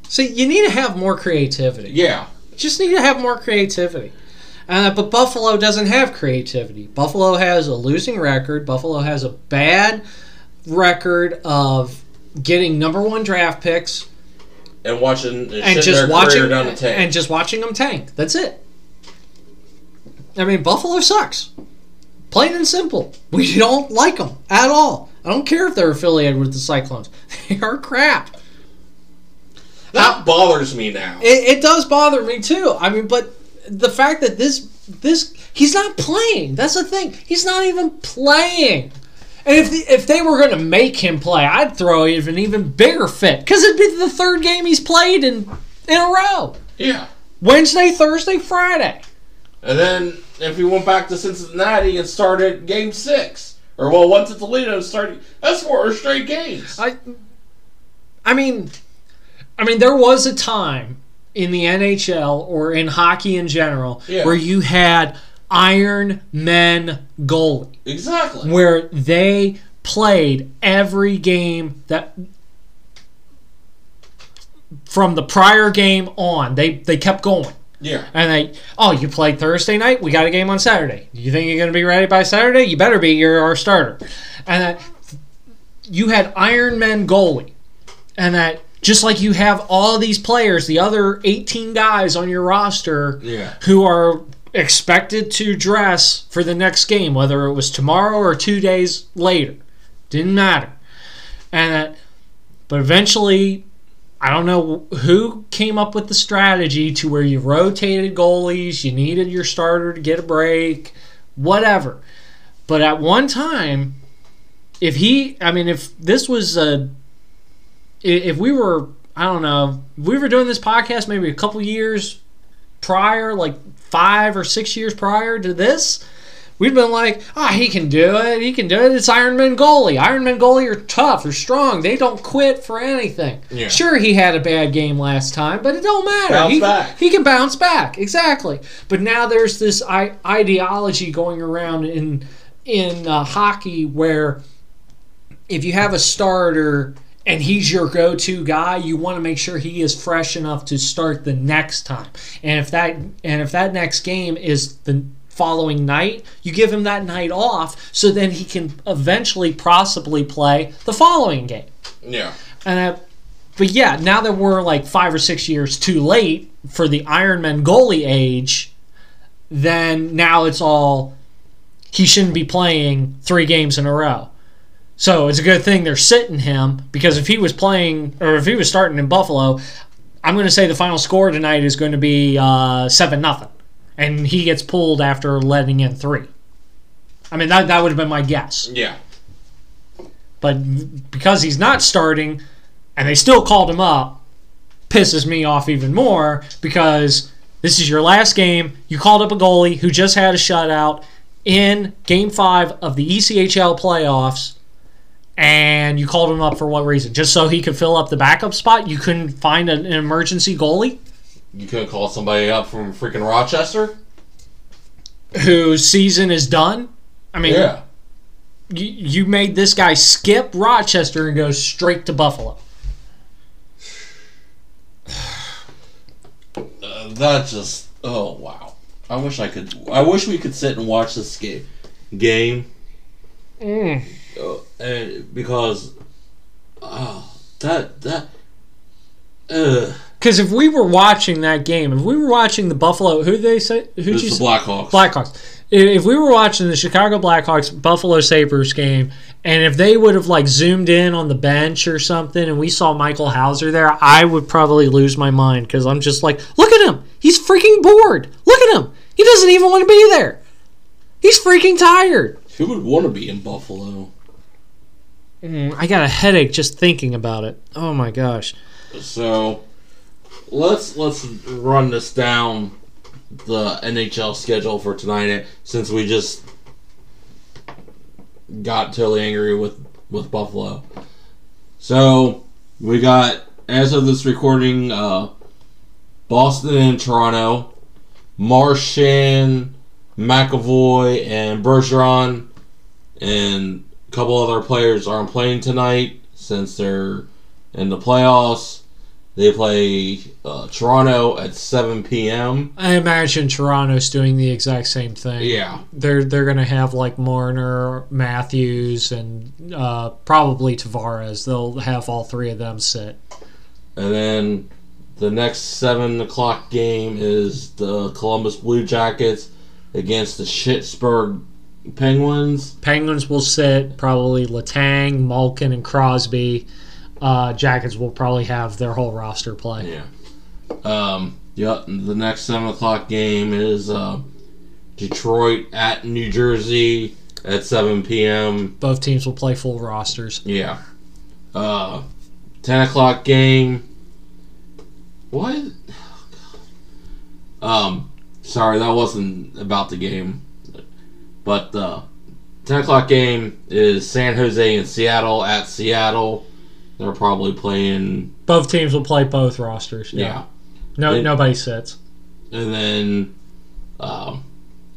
See, you need to have more creativity. Yeah. just need to have more creativity. Uh, but Buffalo doesn't have creativity. Buffalo has a losing record. Buffalo has a bad record of getting number one draft picks And watching and and just watching down the tank. and just watching them tank. That's it. I mean, Buffalo sucks. Plain and simple. We don't like them at all. I don't care if they're affiliated with the Cyclones. They are crap. that bothers me now. It, it does bother me too. I mean, but the fact that this this he's not playing. That's the thing. He's not even playing. If the, if they were going to make him play, I'd throw even an even bigger fit because it'd be the third game he's played in in a row. yeah. Wednesday, Thursday, Friday. And then if he went back to Cincinnati and started game six. Or well went to Toledo and started that's four straight games. I I mean I mean there was a time in the NHL or in hockey in general Yeah. where you had Iron Men goalie. exactly. where they played every game that from the prior game on they they kept going Yeah. and they oh you played thursday night we got a game on saturday you think you're going to be ready by saturday you better be you're our starter and that you had iron men goalie and that just like you have all these players the other 18 guys on your roster Yeah. who are expected to dress for the next game, whether it was tomorrow or two days later. Didn't matter. And that, but eventually, I don't know who came up with the strategy to where you rotated goalies, you needed your starter to get a break, whatever. But at one time, if he, I mean, if this was a, if we were, I don't know, we were doing this podcast maybe a couple years prior, like five or six years prior to this, we've been like, ah, he can do it. He can do it. It's Iron Man goalie. Iron Man goalie are tough. They're strong. They don't quit for anything. Yeah. Sure, he had a bad game last time, but it don't matter. Bounce he, back. he can bounce back. Exactly. But now there's this I- ideology going around in in uh, hockey where if you have a starter and he's your go-to guy, you want to make sure he is fresh enough to start the next time. And if that and if that next game is the following night, you give him that night off so then he can eventually possibly play the following game. Yeah. And uh, but yeah, now that we're like 5 or 6 years too late for the Ironman goalie age, then now it's all he shouldn't be playing 3 games in a row. So it's a good thing they're sitting him because if he was playing or if he was starting in Buffalo, I'm going to say the final score tonight is going to be uh, seven nothing, and he gets pulled after letting in three. I mean that that would have been my guess, Yeah. but because he's not starting, and they still called him up, pisses me off even more because this is your last game. You called up a goalie who just had a shutout in Game Five of the ECHL playoffs and you called him up for what reason? Just so he could fill up the backup spot? You couldn't find an, an emergency goalie You could call somebody up from freaking Rochester. whose season is done? I mean, Yeah. you, you made this guy skip Rochester and go straight to Buffalo. Uh, that just oh wow. I wish I could. I wish we could sit and watch this game. Game. Mm. Uh, because, oh, that that. Uh, Because if we were watching that game, if we were watching the Buffalo, who do they say, who'd it's you say? Blackhawks. Blackhawks. If we were watching the Chicago Blackhawks Buffalo Sabres game, and if they would have like zoomed in on the bench or something, and we saw Michael Houser there, I would probably lose my mind because I'm just like, look at him, he's freaking bored. Look at him, he doesn't even want to be there. He's freaking tired. Who would want to be in Buffalo? Mm, I got a headache just thinking about it. Oh my gosh. So, let's let's run this down the NHL schedule for tonight since we just got totally angry with with Buffalo. So we got as of this recording, uh, Boston and Toronto, Marchand, McAvoy, and Bergeron, and a couple other players aren't playing tonight since they're in the playoffs. They play uh, Toronto at 7 p.m. I imagine Toronto's doing the exact same thing. Yeah. They're they're gonna have like Marner, Matthews, and uh, probably Tavares. They'll have all three of them sit. And then the next 7 o'clock game is the Columbus Blue Jackets against the Schittsburg Penguins. Penguins will sit probably Letang, Malkin, and Crosby. Uh, Jackets will probably have their whole roster play. Yeah. Um, yeah, the next 7 o'clock game is uh, Detroit at New Jersey at 7 p.m. Both teams will play full rosters. Yeah. Uh, 10 o'clock game. What? Um, sorry, that wasn't about the game. But the 10 o'clock game is San Jose and Seattle at Seattle. They're probably playing. Both teams will play both rosters. Yeah. No, They- nobody sits. And then um,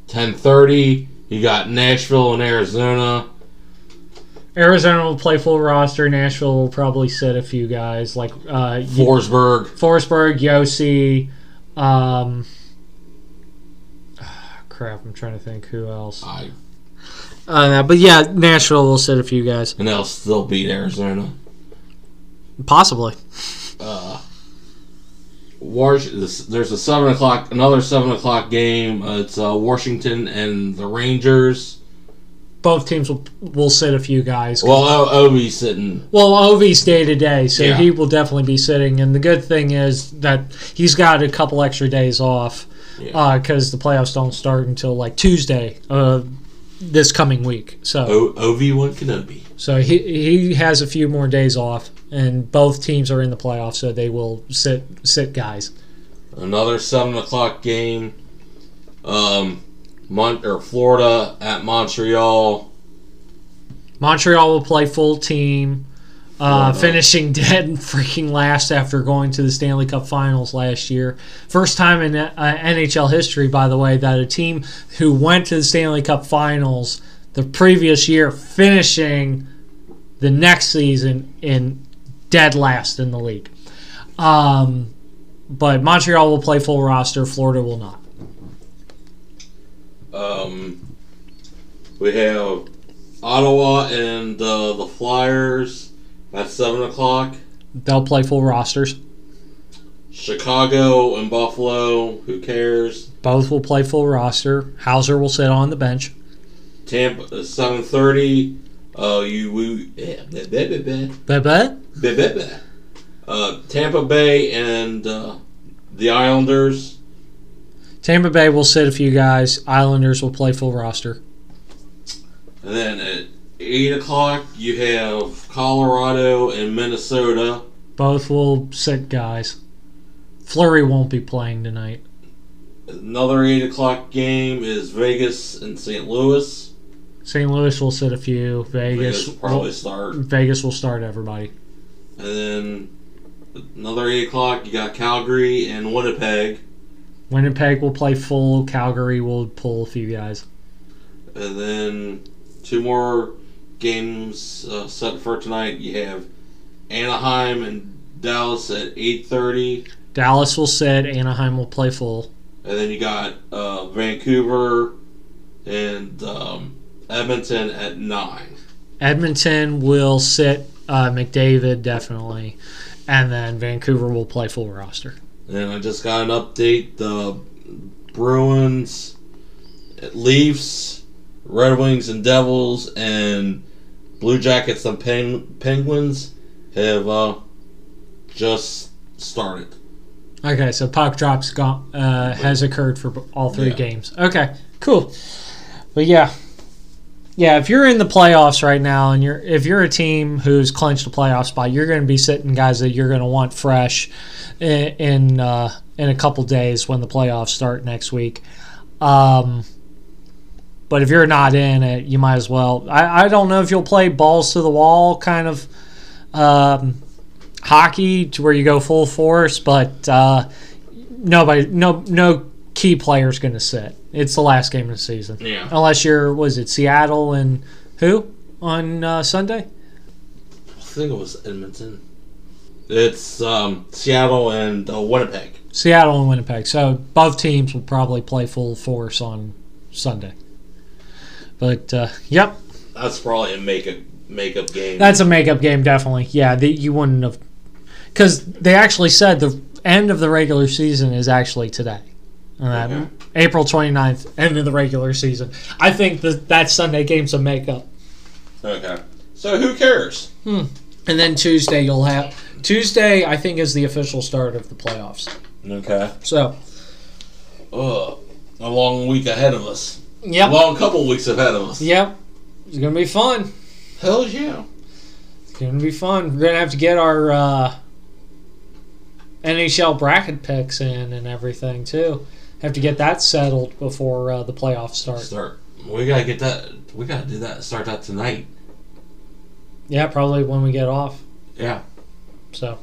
10.30, you got Nashville and Arizona. Arizona will play full roster. Nashville will probably sit a few guys like uh, Forsberg. Forsberg, Josi. Um, crap, I'm trying to think who else. I, Uh, but yeah, Nashville will sit a few guys. and they'll still beat Arizona. Possibly. uh, there's a seven o'clock, another seven o'clock game. Uh, it's uh, Washington and the Rangers. Both teams will will sit a few guys. Well, o- Ovi's sitting. Well, Ovi's day to day, so Yeah. he will definitely be sitting. And the good thing is that he's got a couple extra days off Yeah. because the playoffs don't start until like Tuesday uh, this coming week. So O- Ovi won Kenobi. so he he has a few more days off, and both teams are in the playoffs, so they will sit sit guys. Another seven o'clock game. Um, Mon- or Florida at Montreal. Montreal will play full team. Uh, finishing dead and freaking last after going to the Stanley Cup Finals last year. First time in uh, NHL history, by the way, that a team who went to the Stanley Cup Finals the previous year finishing the next season in dead last in the league. Um, but Montreal will play full roster. Florida will not. Um, we have Ottawa and uh, the Flyers at seven o'clock. They'll play full rosters. Chicago and Buffalo. Who cares? Both will play full roster. Houser will sit on the bench. Tampa seven thirty. Uh, you we yeah. Uh, Tampa Bay and uh, the Islanders. Tampa Bay will sit a few guys. Islanders will play full roster. And then at eight o'clock you have Colorado and Minnesota. Both will sit guys. Fleury won't be playing tonight. Another eight o'clock game is Vegas and St. Louis. St. Louis will sit a few. Vegas Vegas will probably will, start. Vegas will start everybody. And then another eight o'clock you got Calgary and Winnipeg. Winnipeg will play full. Calgary will pull a few guys. And then two more games uh, set for tonight. You have Anaheim and Dallas at eight thirty, Dallas will sit. Anaheim will play full. and then you got uh, Vancouver and um, Edmonton at nine. Edmonton will sit. Uh, McDavid definitely, and then Vancouver will play full roster. And I just got an update: the Bruins, Leafs, Red Wings, and Devils, and Blue Jackets and Pen- Penguins have uh, just started. Okay, so puck drops gone, uh, has occurred for all three Yeah. games. Okay, cool. But yeah, yeah. If you're in the playoffs right now, and you're if you're a team who's clinched a playoff spot, you're going to be sitting guys that you're going to want fresh in in, uh, in a couple days when the playoffs start next week. Um, but if you're not in it, you might as well. I, I don't know if you'll play balls to the wall kind of um, hockey to where you go full force, but uh, nobody, no, no key player's going to sit. It's the last game of the season, Yeah. unless you're was it Seattle and who on uh, Sunday? I think it was Edmonton. It's um, Seattle and uh, Winnipeg. Seattle and Winnipeg. So both teams will probably play full force on Sunday. But uh, yep, That's probably a makeup makeup game. that's a makeup game, definitely. Yeah, the, you wouldn't have because they actually said the end of the regular season is actually today. That Okay. April 29th, end of the regular season. I think that that Sunday game's a makeup. okay. So who cares? And then Tuesday you'll have Tuesday. I think is the official start of the playoffs. Okay. So Ugh. A long week ahead of us. Yep, long couple weeks ahead of us. yep, it's gonna be fun. Hell yeah. It's gonna be fun. We're gonna have to get our uh, NHL bracket picks in and everything too. Have to get that settled before uh, the playoffs start. Start. We gotta get that. We gotta do that. Start that tonight. Yeah, probably when we get off. Yeah. So,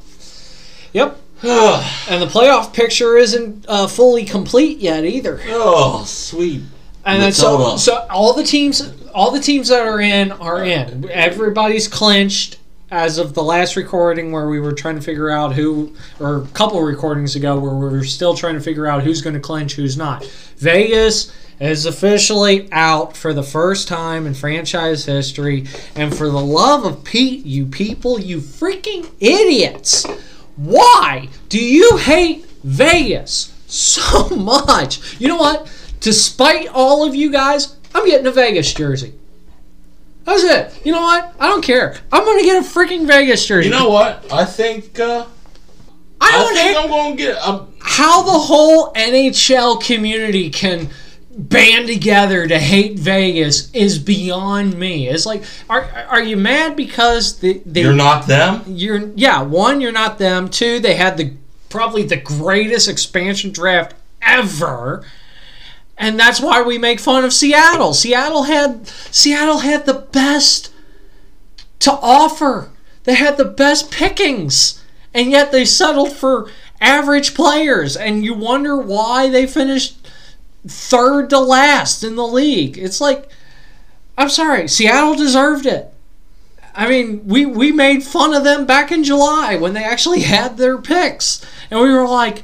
yep. And the playoff picture isn't uh, fully complete yet either. oh, sweet. And then Let's so, so all the teams, all the teams that are in are in. Everybody's clinched as of the last recording where we were trying to figure out who, or a couple recordings ago where we were still trying to figure out who's going to clinch, who's not. Vegas is officially out for the first time in franchise history, and for the love of Pete, you people, you freaking idiots! Why do you hate Vegas so much? You know what? Despite all of you guys, I'm getting a Vegas jersey. That's it. You know what? I don't care. I'm gonna get a freaking Vegas jersey. You know what? I think. Uh, I I don't think hate I'm gonna get. A, how the whole NHL community can band together to hate Vegas is beyond me. It's like, are are you mad because the, they you're not them. you're yeah one you're not them two they had the probably the greatest expansion draft ever and that's why we make fun of Seattle. Seattle had Seattle had the best to offer. They had the best pickings. And yet they settled for average players. And you wonder why they finished third to last in the league. It's like I'm sorry Seattle deserved it. I mean, we, we made fun of them back in July when they actually had their picks. And we were like,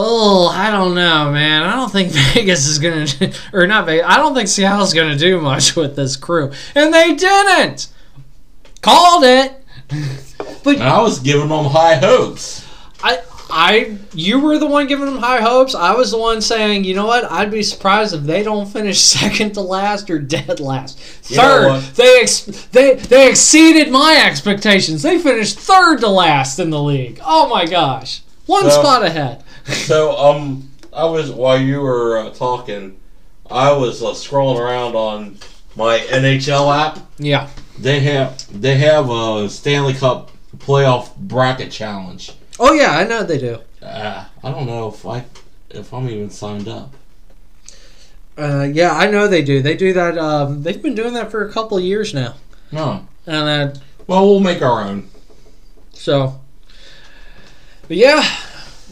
oh, I don't know, man. I don't think Vegas is going to, or not Vegas, I don't think Seattle's going to do much with this crew. And they didn't. Called it. And I was giving them high hopes. I, I, you were the one giving them high hopes. I was the one saying, you know what? I'd be surprised if they don't finish second to last or dead last. You know Third, they ex- they they exceeded my expectations. They finished third to last in the league. Oh my gosh, one So- spot ahead. So um, I was while you were uh, talking, I was uh, scrolling around on my NHL app. Yeah. They have they have a Stanley Cup playoff bracket challenge. Oh yeah, I know they do. Uh, I don't know if I if I'm even signed up. Uh, yeah, I know they do. They do that. Um, they've been doing that for a couple of years now, No. and uh, Well, we'll make our own. So, but yeah,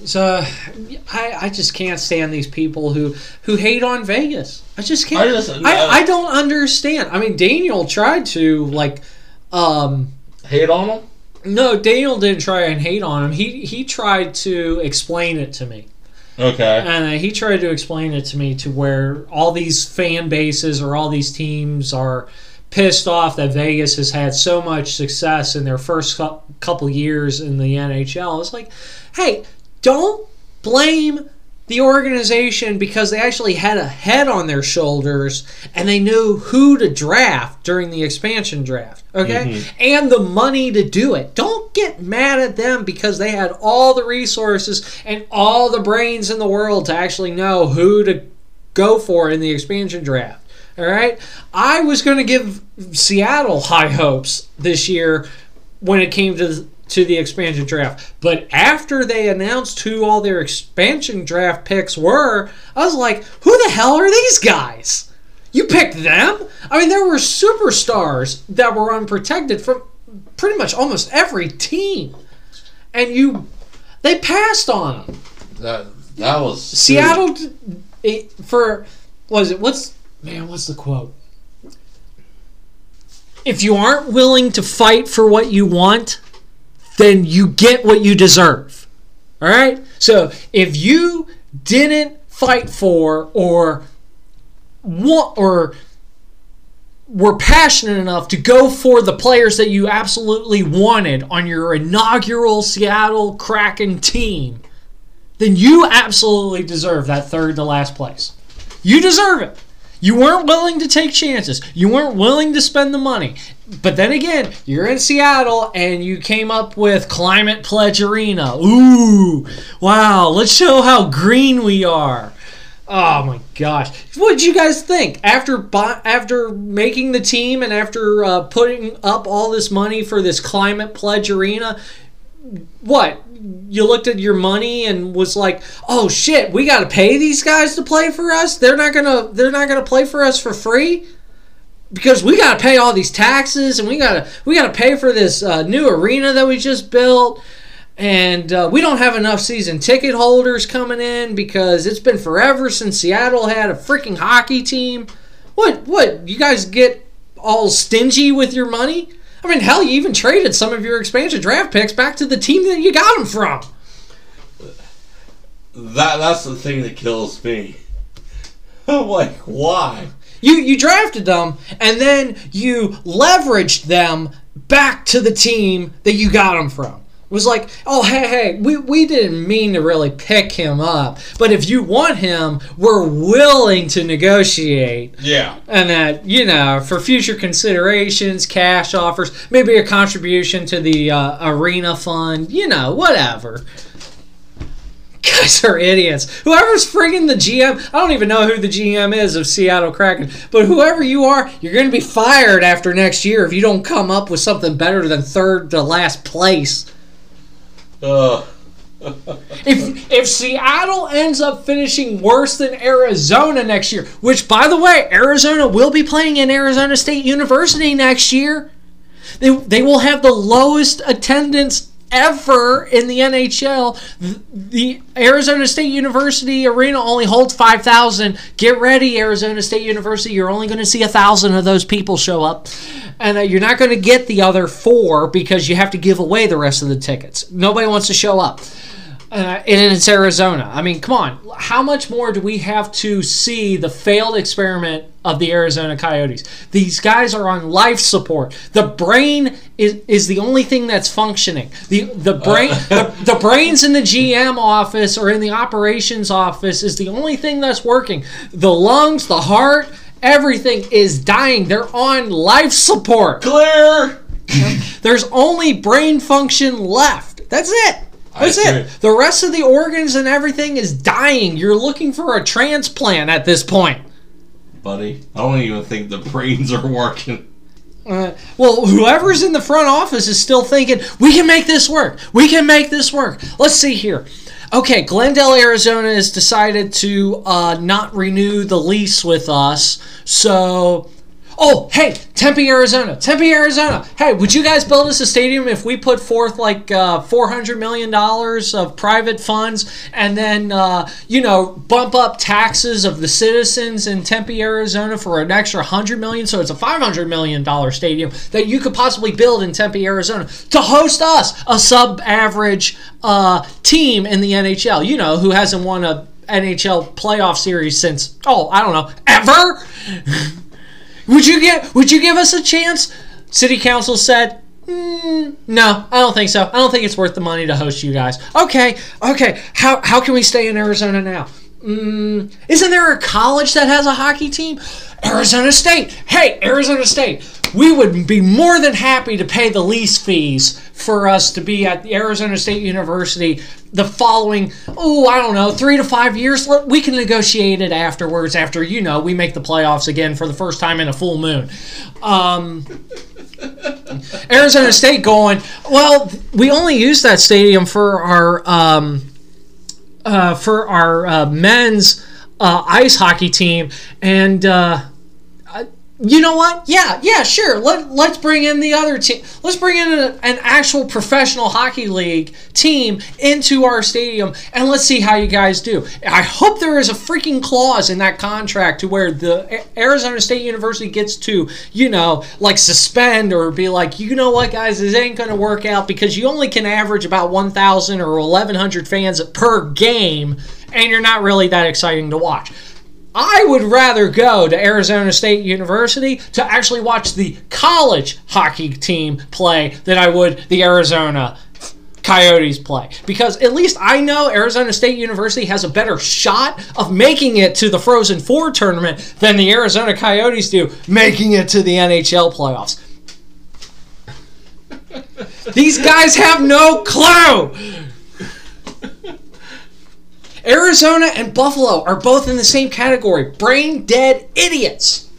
so I I just can't stand these people who who hate on Vegas. I just can't. I just- I, I don't understand. I mean, Daniel tried to like, um, Hate on them. no, Daniel didn't try and hate on him. He he tried to explain it to me. Okay. And uh, he tried to explain it to me to where all these fan bases or all these teams are pissed off that Vegas has had so much success in their first couple years in the NHL. It's like, hey, don't blame the organization because they actually had a head on their shoulders and they knew who to draft during the expansion draft. Okay? Mm-hmm. And the money to do it. Don't get mad at them because they had all the resources and all the brains in the world to actually know who to go for in the expansion draft. All right? I was going to give Seattle high hopes this year when it came to to the expansion draft. But after they announced who all their expansion draft picks were, I was like, who the hell are these guys? You picked them? I mean, there were superstars that were unprotected from pretty much almost every team. And you they passed on them. That that was Seattle it, eh, for was it what's man what's the quote? if you aren't willing to fight for what you want, then you get what you deserve. All right? So if you didn't fight for or want or were passionate enough to go for the players that you absolutely wanted on your inaugural Seattle Kraken team, then you absolutely deserve that third to last place. You deserve it. You weren't willing to take chances. You weren't willing to spend the money. But then again, you're in Seattle and you came up with Climate Pledge Arena. Ooh, wow, let's show how green we are. Oh my gosh! What did you guys think after after making the team and after uh, putting up all this money for this climate pledge arena? What you looked at your money and was like, "Oh shit, we got to pay these guys to play for us. They're not gonna they're not gonna play for us for free." Because we got to pay all these taxes and we got to we got to pay for this uh, new arena that we just built and uh, we don't have enough season ticket holders coming in because it's been forever since Seattle had a freaking hockey team. What? What? You guys get all stingy with your money? I mean, hell, you even traded some of your expansion draft picks back to the team that you got them from. That that's the thing that kills me. I'm like, why? You you drafted them and then you leveraged them back to the team that you got them from. Was like, oh hey hey, we, we didn't mean to really pick him up, but if you want him, we're willing to negotiate. Yeah. And that, you know, for future considerations, cash offers, maybe a contribution to the uh, arena fund, you know, whatever. Guys are idiots. Whoever's friggin' the GM, I don't even know who the GM is of Seattle Kraken, but whoever you are, you're going to be fired after next year if you don't come up with something better than third to last place. If if Seattle ends up finishing worse than Arizona next year, which by the way, Arizona will be playing in Arizona State University next year. They, they will have the lowest attendance ever in the NHL. The, Arizona State University arena only holds 5,000. Get ready, Arizona State University. You're only going to see a 1,000 of those people show up. And uh, you're not going to get the other four because you have to give away the rest of the tickets. Nobody wants to show up. Uh, and it's Arizona. I mean, come on. How much more do we have to see the failed experiment of the Arizona Coyotes? These guys are on life support. The brain is, is the only thing that's functioning. The the brain the, the brains in the GM office or in the operations office is the only thing that's working. The lungs, the heart, everything is dying. They're on life support. clear. There's only brain function left. That's it. That's it. The rest of the organs and everything is dying. You're looking for a transplant at this point. Buddy, I don't even think the brains are working. Uh, well, whoever's in the front office is still thinking, we can make this work. We can make this work. Let's see here. Okay, Glendale, Arizona has decided to uh, not renew the lease with us. So, oh, hey, Tempe, Arizona. Tempe, Arizona. Hey, would you guys build us a stadium if we put forth like uh, $400 million of private funds and then, uh, you know, bump up taxes of the citizens in Tempe, Arizona for an extra 100 million? So it's a $500 million stadium that you could possibly build in Tempe, Arizona to host us, a sub average uh, team in the NHL, you know, who hasn't won a NHL playoff series since, oh, I don't know, ever? Would you get? Would you give us a chance? City council said, "Mm, "No, I don't think so. I don't think it's worth the money to host you guys." Okay, okay. How how can we stay in Arizona now? Mm, isn't there a college that has a hockey team? Arizona State. Hey, Arizona State. We would be more than happy to pay the lease fees for us to be at Arizona State University the following, oh, I don't know, three to five years. We can negotiate it afterwards after, you know, we make the playoffs again for the first time in a full moon. Um, Arizona State going, well, we only use that stadium for our. Um, uh, for our uh, men's uh, ice hockey team, and uh, you know what? Yeah, yeah, sure. Let, let's bring in the other team. Let's bring in a, an actual professional hockey league team into our stadium and let's see how you guys do. I hope there is a freaking clause in that contract to where the Arizona State University gets to, you know, like suspend or be like, you know what, guys, this ain't going to work out because you only can average about 1,000 or 1,100 fans per game and you're not really that exciting to watch. I would rather go to Arizona State University to actually watch the college hockey team play than I would the Arizona Coyotes play. Because at least I know Arizona State University has a better shot of making it to the Frozen Four tournament than the Arizona Coyotes do making it to the NHL playoffs. These guys have no clue. Arizona and Buffalo are both in the same category brain dead idiots.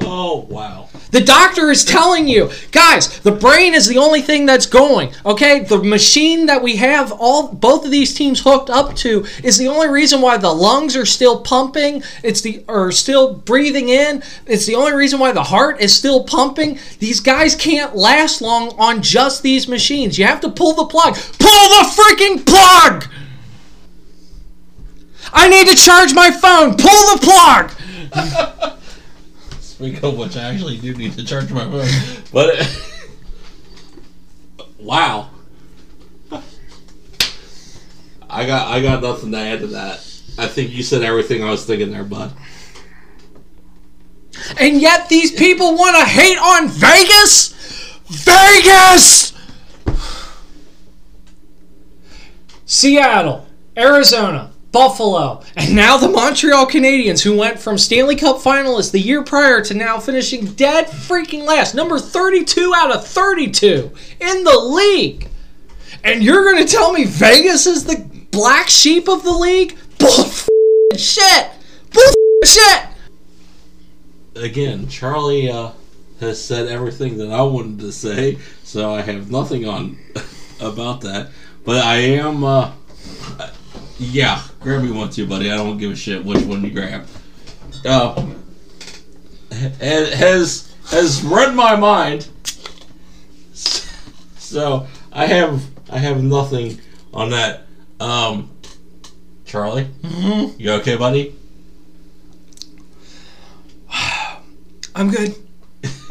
Oh, wow. The doctor is telling you, guys, the brain is the only thing that's going. Okay, the machine that we have all both of these teams hooked up to is the only reason why the lungs are still pumping. It's the or still breathing in. It's the only reason why the heart is still pumping. These guys can't last long on just these machines. You have to pull the plug. Pull the freaking plug. I need to charge my phone. Pull the plug. Speaking of which, I actually do need to charge my phone. But wow, I got I got nothing to add to that. I think you said everything I was thinking there, bud. And yet these people want to hate on Vegas? Vegas! Seattle, Arizona, Buffalo, and now the Montreal Canadiens, who went from Stanley Cup finalists the year prior to now finishing dead freaking last, number 32 out of 32 in the league. And you're going to tell me Vegas is the black sheep of the league? Bull shit! Bull shit! Again, Charlie uh, has said everything that I wanted to say, so I have nothing on about that. But I am, uh, yeah, grab me one too, buddy. I don't give a shit which one you grab. Uh, it has has read my mind, so I have I have nothing on that. Um, Charlie, Mm-hmm. you okay, buddy? I'm good.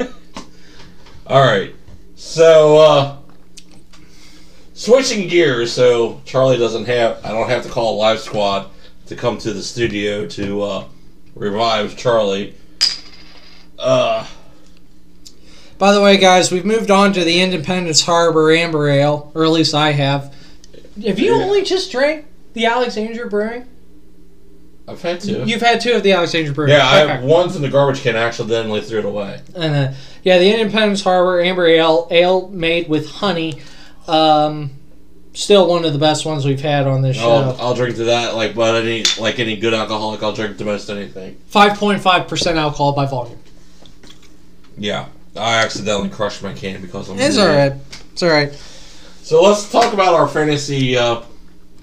All right. So, uh, switching gears, so Charlie doesn't have, I don't have to call a live squad to come to the studio to uh, revive Charlie. Uh, By the way, guys, we've moved on to the Independence Harbor Amber Ale, or at least I have. Have you Yeah. only just drank the Alexandria Brewing? I've had two. You've had two of the Alexandria Brewing. yeah, I Okay. have one's in the garbage can. I accidentally threw it away. And uh, yeah, the Independence Harbor Amber Ale, ale made with honey. Um, still one of the best ones we've had on this show. I'll, I'll drink to that, like, but any like any good alcoholic, I'll drink to most anything. Five point five percent alcohol by volume. Yeah, I accidentally crushed my can because I'm. It's all right. It's all right. So let's talk about our fantasy. Uh,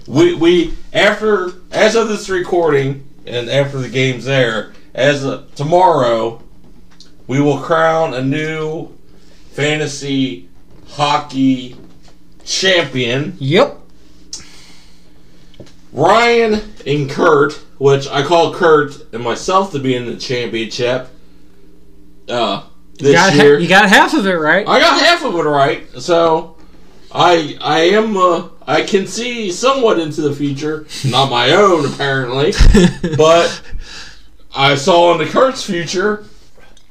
we we after as of this recording and after the game's there, as of tomorrow, we will crown a new fantasy hockey champion. Yep. Ryan and Kurt, which I call Kurt and myself to be in the championship. Uh, this You got, year. you got half of it right. I got half of it right, so I I am uh, I can see somewhat into the future, not my own apparently, but I saw into Kurt's future.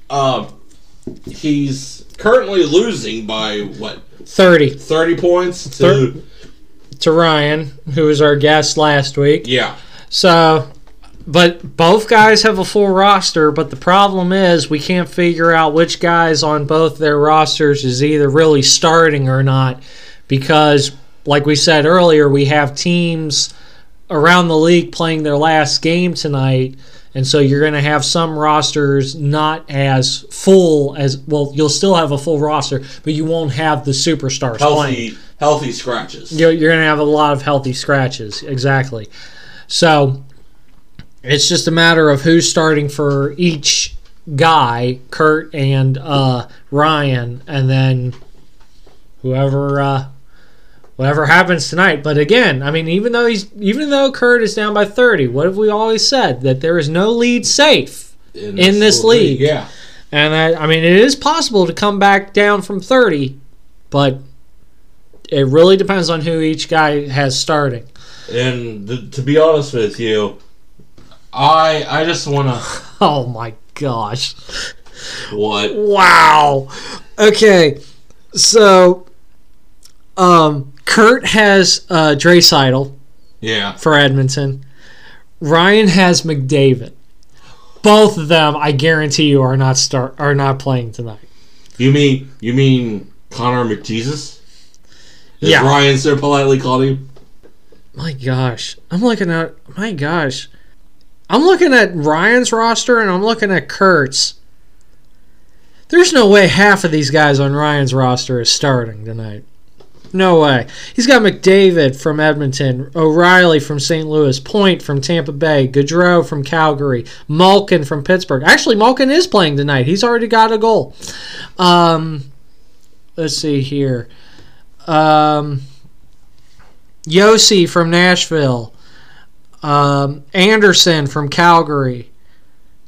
Uh, he's currently losing by what Thirty thirty points to Thir- to Ryan, who was our guest last week. yeah So, but both guys have a full roster. But the problem is we can't figure out which guys on both their rosters is either really starting or not, because, like we said earlier, we have teams around the league playing their last game tonight. And so you're going to have some rosters not as full as well. You'll still have a full roster, but you won't have the superstars playing healthy healthy scratches. you're, you're going to have a lot of healthy scratches. Exactly. So, It's just a matter of who's starting for each guy, Kurt and uh, Ryan, and then whoever uh, whatever happens tonight. But again, I mean, even though he's even though Kurt is down by thirty, what have we always said that there is no lead safe, In this little league. Yeah. and I, I mean it is possible to come back down from thirty, but it really depends on who each guy has starting. And th- to be honest with you, I I just want to Oh my gosh. what Wow. Okay. So um Kurt has uh Draisaitl yeah for Edmonton. Ryan has McDavid. Both of them I guarantee you are not start are not playing tonight. you mean you mean Connor McJesus? As Yeah. Ryan so politely called him. My gosh. I'm looking at my gosh. I'm looking at Ryan's roster and I'm looking at Kurt's. There's no way half of these guys on Ryan's roster is starting tonight. No way. He's got McDavid from Edmonton, O'Reilly from St. Louis, Point from Tampa Bay, Gaudreau from Calgary, Malkin from Pittsburgh. Actually, Malkin is playing tonight. He's already got a goal. Um, let's see here. Um, Josi from Nashville, um, Andersson from Calgary,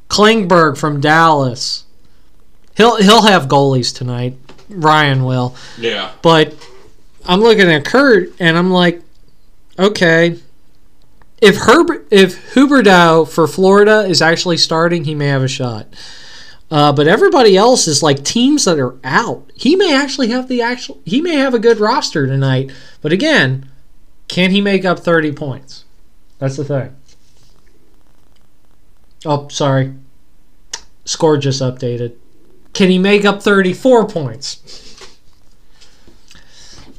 Klingberg from Dallas. He'll he'll have goalies tonight. Ryan will, Yeah. but I'm looking at Kurt and I'm like, okay. If Herb if Huberdeau for Florida is actually starting, he may have a shot. Uh, but everybody else is like teams that are out. He may actually have the actual. He may have a good roster tonight. But again, can he make up 30 points? That's the thing. Oh, sorry. Score just updated. Can he make up 34 points?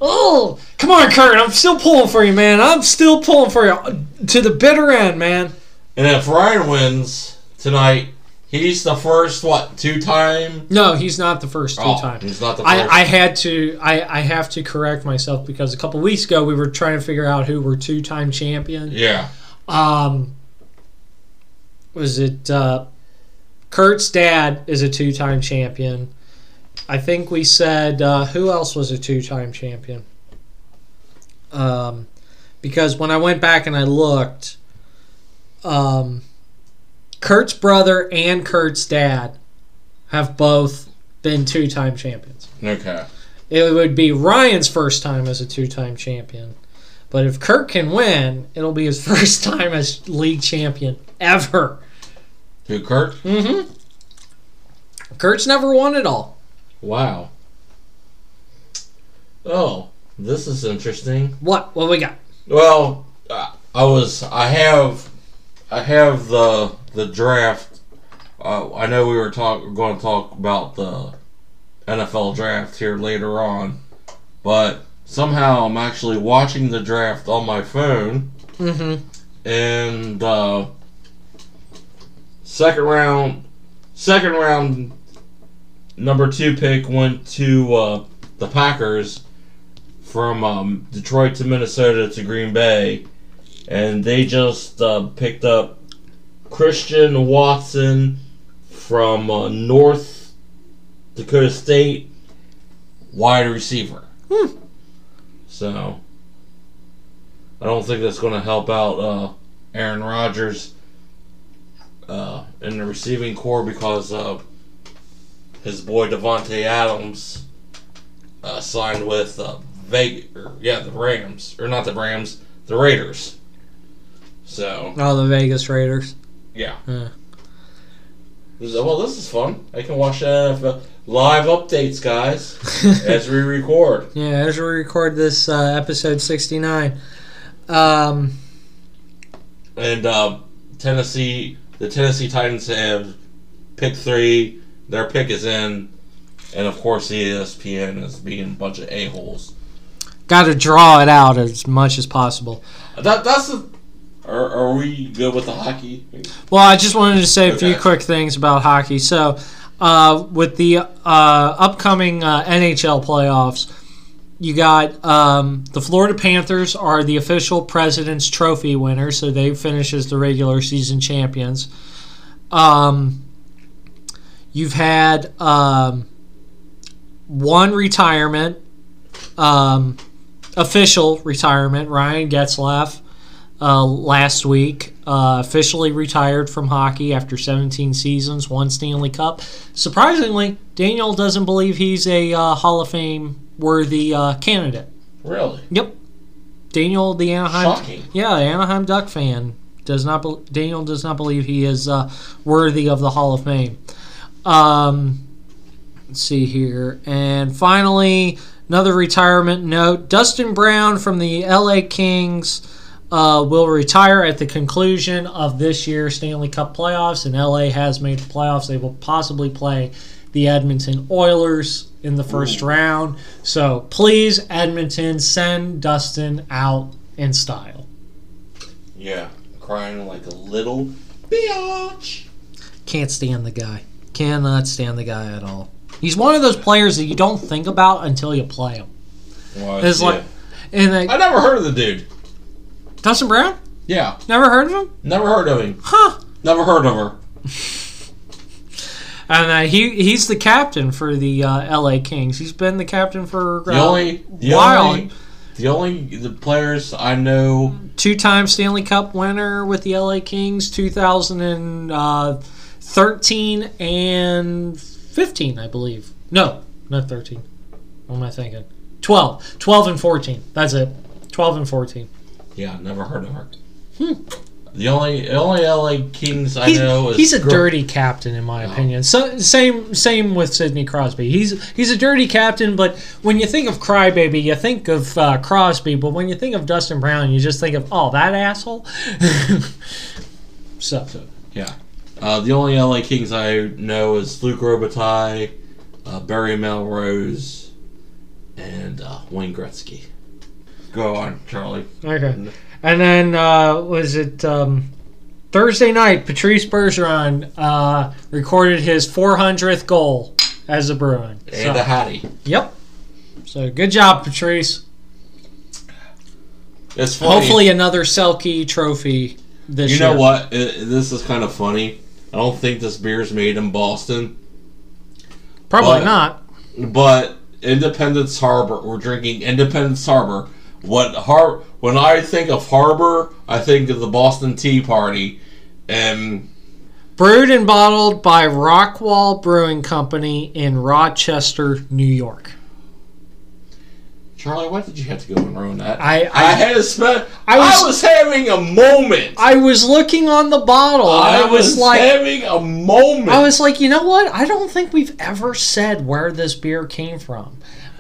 Oh, come on, Kurt. I'm still pulling for you, man. I'm still pulling for you to the bitter end, man. And if Ryan wins tonight, he's the first what two time? No, he's not the first two time. He's not the first. I, I had to I, I have to correct myself because a couple weeks ago we were trying to figure out who were two time champion. yeah. Um, was it uh, Kurt's dad is a two time champion? I think we said uh, who else was a two time champion? Um, because when I went back and I looked, um, Kurt's brother and Kurt's dad have both been two time champions. Okay. It would be Ryan's first time as a two time champion. But if Kurt can win, it'll be his first time as league champion ever. Who Kurt? Mm-hmm. Kurt's never won it all. Wow. Oh, this is interesting. What? What we got? Well, I was I have I have the the draft. Uh, I know we were talk going to talk about the NFL draft here later on, but somehow I'm actually watching the draft on my phone, Mm-hmm. and uh, second round, second round, number two pick went to uh, the Packers from um, Detroit to Minnesota to Green Bay, and they just uh, picked up Christian Watson from uh, North Dakota State, wide receiver. Hmm. So I don't think that's going to help out uh, Aaron Rodgers uh, in the receiving core because uh, his boy Davante Adams uh, signed with uh, Vegas, or, yeah, the Rams, or not the Rams, the Raiders. So Oh, the Vegas Raiders. yeah. Yeah. Well, this is fun. I can watch uh, live updates, guys, as we record. yeah, as we record this uh, episode 69. Um, And uh, Tennessee, the Tennessee Titans have pick three. Their pick is in, and of course, ESPN is being a bunch of a holes. Got to draw it out as much as possible. That that's the. Are, are we good with the hockey? Well, I just wanted to say a few quick things about hockey. So, uh, with the uh, upcoming uh, NHL playoffs, you got um, the Florida Panthers are the official President's Trophy winner, so they finish as the regular season champions. Um, you've had um, one retirement, um, official retirement. Ryan Getzlaf uh, last week uh, officially retired from hockey after 17 seasons, one Stanley Cup. Surprisingly, Daniel doesn't believe he's a uh, Hall of Fame worthy uh, candidate. Really? Yep. Daniel, the Anaheim, Shocking. yeah, Anaheim Duck fan, does not. Be- Daniel does not believe he is uh, worthy of the Hall of Fame. Um, let's see here, and finally, another retirement note: Dustin Brown from the L.A. Kings uh, will retire at the conclusion of this year's Stanley Cup playoffs, and LA has made the playoffs. They will possibly play the Edmonton Oilers in the first round. So please, Edmonton, send Dustin out in style. Yeah. Crying like a little bitch. Can't stand the guy. Cannot stand the guy at all. He's one of those players that you don't think about until you play him. Well, It's like, and I like, never heard of the dude. Dustin Brown, Yeah. never heard of him, Never heard of him. huh? Never heard of her. And uh, he he's the captain for the uh, L.A. Kings. He's been the captain for The uh, only the while. only the only the players I know two-time Stanley Cup winner with the LA Kings, two thousand and 15, I believe. No, not 13. What am I thinking? 12. 12 and 14. That's it. 12 and 14. Yeah, never heard of her. The only the only LA Kings I He's, know is he's a Gr- dirty captain, in my opinion. So same same with Sidney Crosby. He's he's a dirty captain, but when you think of Crybaby, you think of uh, Crosby. But when you think of Dustin Brown, you just think of oh that asshole. so Yeah. Uh, the only LA Kings I know is Luc Robitaille, uh, Barry Melrose, and uh, Wayne Gretzky. Go on, Charlie. Okay. And then uh, was it um, Thursday night? Patrice Bergeron uh, recorded his 400th goal as a Bruin. And So- a Hattie. yep. So good job, Patrice. It's funny. Hopefully another Selke trophy this you year. You know what? It, this is kind of funny. I don't think this beer is made in Boston, Probably But- not. but Independence Harbor. We're drinking Independence Harbor. What har? When I think of harbor, I think of the Boston Tea Party, and Brewed and bottled by Rockwall Brewing Company in Rochester, New York. Charlie, why did you have to go and ruin that? I- I, I- had to spend. I I was- was, having a moment. I was looking on the bottle. and I I was like, having a moment. I was like, you know what? I don't think we've ever said where this beer came from.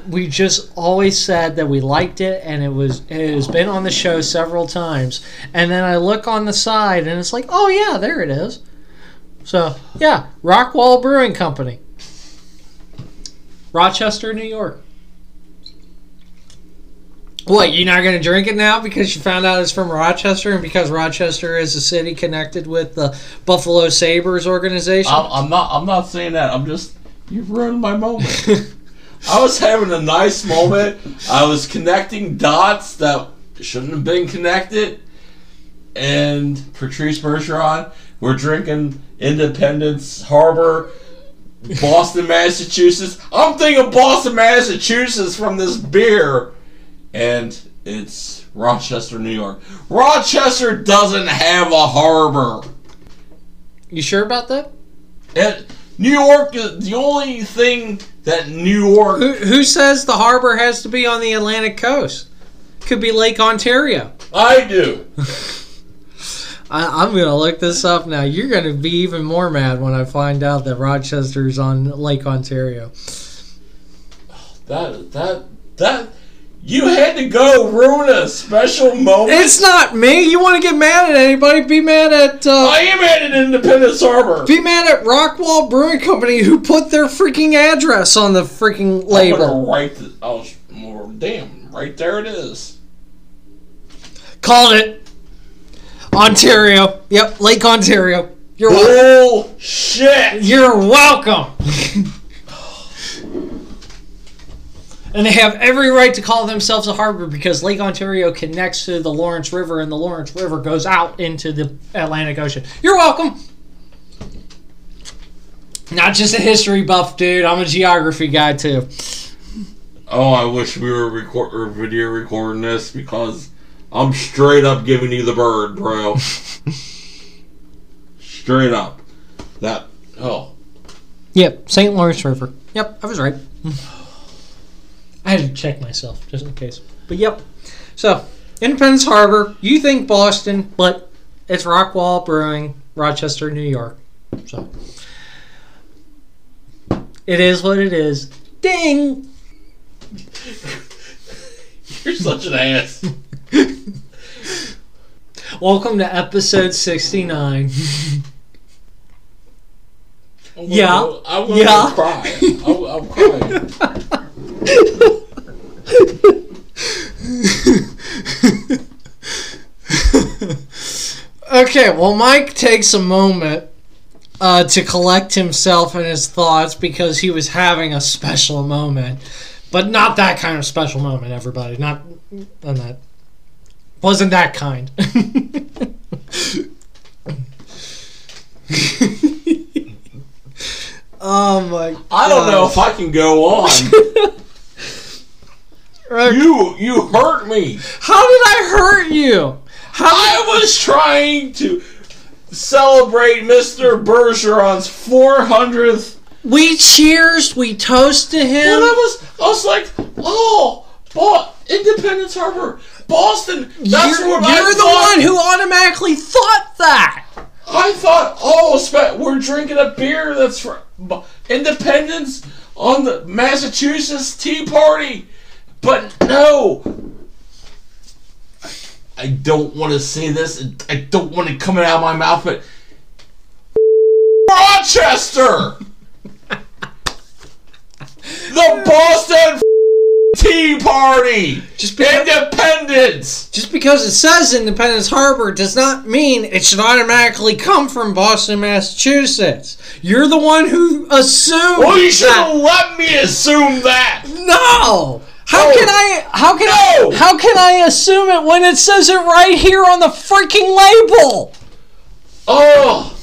We just always said that we liked it, and it was it has been on the show several times. And then I look on the side, and it's like, oh yeah, there it is. So yeah, Rockwall Brewing Company, Rochester, New York. What, you're not going to drink it now because you found out it's from Rochester and because Rochester is a city connected with the Buffalo Sabres organization? I'm, I'm not. I'm not saying that. I'm just. You've ruined my moment. I was having a nice moment. I was connecting dots that shouldn't have been connected. And Patrice Bergeron, we're drinking Independence Harbor, Boston, Massachusetts. I'm thinking Boston, Massachusetts from this beer, and it's Rochester, New York. Rochester doesn't have a harbor. You sure about that? It, New York is the only thing that New York. Who, who says the harbor has to be on the Atlantic coast? Could be Lake Ontario. I do. I, I'm going to look this up now. You're going to be even more mad when I find out that Rochester's on Lake Ontario. That that that you had to go ruin a special moment. It's not me. You want to get mad at anybody? Be mad at uh, I am mad at Independence Harbor. be mad at Rockwall Brewing Company who put their freaking address on the freaking label. write the, oh, sh- well, damn, right there it is. Called it Ontario. Yep, Lake Ontario. You're welcome. Bullshit. You're welcome. And they have every right to call themselves a harbor because Lake Ontario connects to the Lawrence River and the Lawrence River goes out into the Atlantic Ocean. You're welcome. Not just a history buff, dude. I'm a geography guy too. Oh, I wish we were record or video recording this because I'm straight up giving you the bird, bro. straight up. That oh. Yep, St. Lawrence River. Yep, I was right. I had to check myself just in case. But yep. So, Independence Harbor, you think Boston, but it's Rockwall Brewing, Rochester, New York. So, it is what it is. Ding! You're such an ass. Welcome to episode 69. I'm Yeah. gonna- I'm gonna Yeah. cry. I'm, I'm crying. Okay, well, Mike takes a moment uh, to collect himself and his thoughts because he was having a special moment. But not that kind of special moment, everybody. Not, not that. Wasn't that kind. oh my I don't know if I can go on. you you hurt me. How did I hurt you? How I was trying to celebrate Mr. Bergeron's 400th. we cheers, we toast to And him. I was, I was like, oh, Bo- Independence Harbor, Boston. That's you're what I you're the thought. one who automatically thought that. I thought, oh, we're drinking a beer that's for Independence on the Massachusetts Tea Party. But no. I don't want to say this. I don't want it coming out of my mouth, but Rochester, the Boston Tea Party, Just because, Independence. just because it says Independence Harbor does not mean it should automatically come from Boston, Massachusetts. You're the one who assumed. Well, you should have let me assume that. No. How No. can I? How can No. I? How can I assume it when it says it right here on the freaking label? Oh.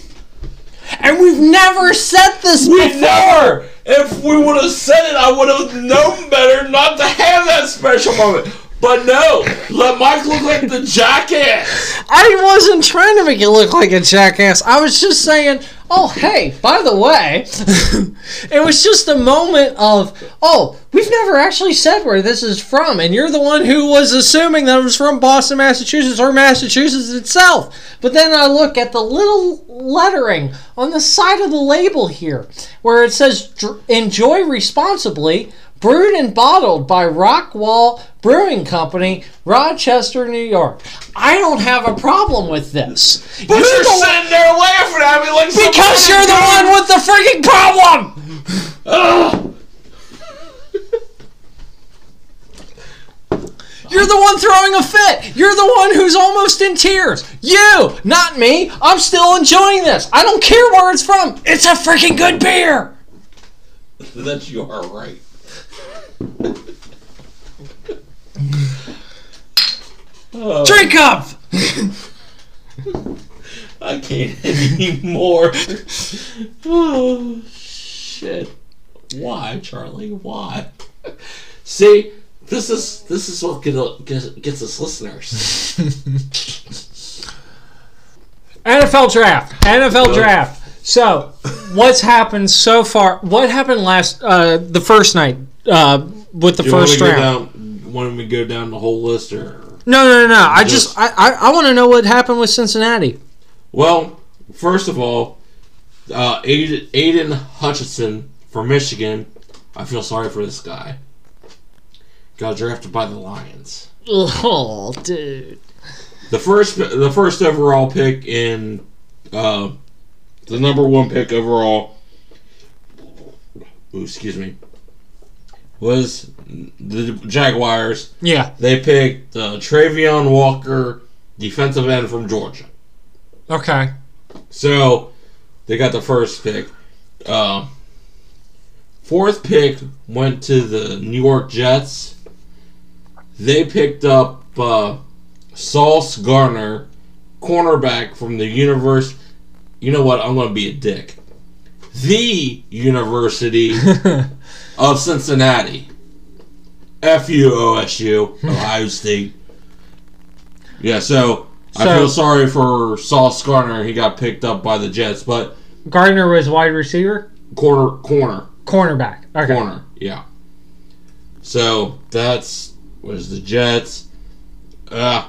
And we've never said this We before. never. If we would have said it, I would have known better not to have that special moment. But no, let Mike look like the jackass. I wasn't trying to make you look like a jackass. I was just saying, oh, hey, by the way, it was just a moment of, oh, we've never actually said where this is from. And you're the one who was assuming that it was from Boston, Massachusetts, or Massachusetts itself. But then I look at the little lettering on the side of the label here where it says, enjoy responsibly. Brewed and bottled by Rockwall Brewing Company, Rochester, New York. I don't have a problem with this. But You're you're the sitting there laughing at me like because you're the one with the freaking problem. Ugh. You're the one throwing a fit. You're the one who's almost in tears. You, not me. I'm still enjoying this. I don't care where it's from. It's a freaking good beer. That you are right. Oh, Drink up. I can't anymore. oh shit! Why, Charlie? Why? See, this is this is what get, gets, gets us listeners. NFL draft. NFL draft. So, what's happened so far? What happened last, uh, the first night, uh, with the Do first round? down? Want me to go down the whole list, or No, no, no, no. I Just- just, I, I, I want to know what happened with Cincinnati. well, first of all, uh, Aidan, Aidan Hutchinson from Michigan. I feel sorry for this guy. Got drafted by the Lions. Oh, dude. The first, the first overall pick in, uh, the number one pick overall. Ooh, excuse me. Was the Jaguars? Yeah. They picked uh, Travon Walker, defensive end from Georgia. Okay. So they got the first pick. Uh, Fourth pick went to the New York Jets. They picked up uh, Sauce Gardner, cornerback from the universe. You know what? I'm going to be a dick. The University of Cincinnati. F U O S U, Ohio State. Yeah, so, I feel sorry for Sauce Gardner. He got picked up by the Jets, but Gardner was wide receiver, corner, corner. cornerback. Okay. corner. Yeah. So that's was the Jets. Uh,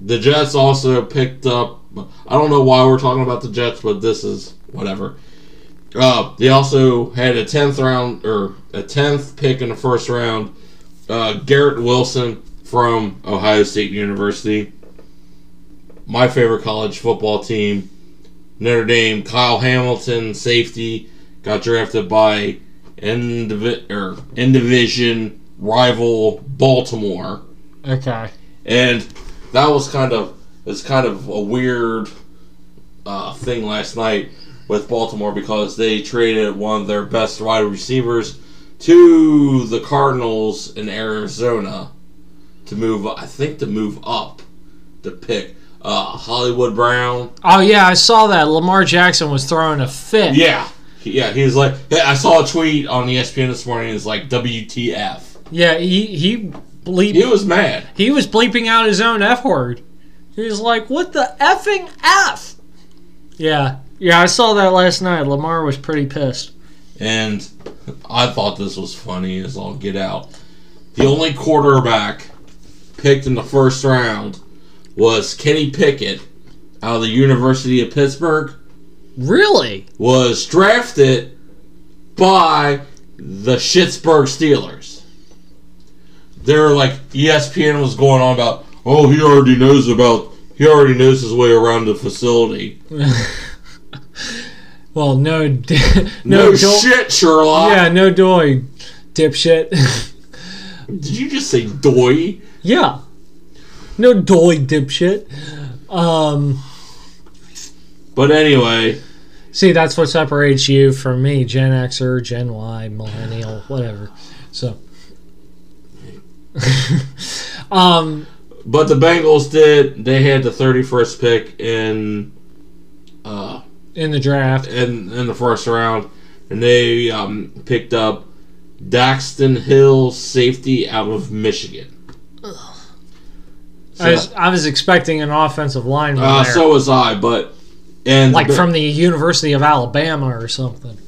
the Jets also picked up. I don't know why we're talking about the Jets, but this is whatever. Uh, they also had a tenth round or a tenth pick in the first round. Uh, Garrett Wilson from Ohio State University. My favorite college football team, Notre Dame. Kyle Hamilton, safety, got drafted by in, or in division rival Baltimore, Okay. and that was kind of it's kind of a weird uh, thing last night with Baltimore because they traded one of their best wide receivers to the Cardinals in Arizona to move. I think to move up to pick uh, Hollywood Brown. Oh yeah, I saw that. Lamar Jackson was throwing a fit. Yeah. Yeah, he was like, I saw a tweet on ESPN this morning. It's like WTF. Yeah, he he bleep He was mad. he was bleeping out his own F word. He was like, "What the effing F?" Yeah, yeah, I saw that last night. Lamar was pretty pissed. And I thought this was funny as all get out. The only quarterback picked in the first round was Kenny Pickett out of the University of Pittsburgh. Really? Was drafted by the Pittsburgh Steelers. They're like ESPN was going on about, oh, he already knows about, he already knows his way around the facility. Well, no, No, no, do- shit, Sherlock. Yeah, no doy, dipshit. Did you just say doy? yeah, no doy, dipshit. Um, But anyway, see, that's what separates you from me, Gen Xer, Gen Y, Millennial, whatever. So, um, but the Bengals did. They had the 31st pick in uh, in the draft, in in the first round, and they um, picked up Daxton Hill, safety out of Michigan. So, I was I was expecting an offensive line. uh, there, so was I, but and like from the University of Alabama or something.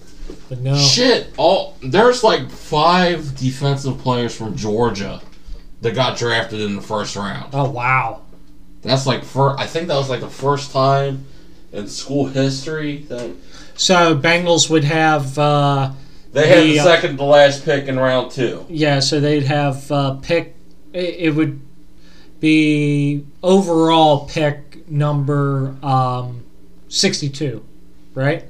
But no, shit. All there's like five defensive players from Georgia that got drafted in the first round. oh wow, That's like for I think that was like the first time in school history that so Bengals would have. Uh, they had the The, uh, second to last pick in round two. Yeah, so they'd have uh, pick. It, it would be overall pick number um, sixty-two, right?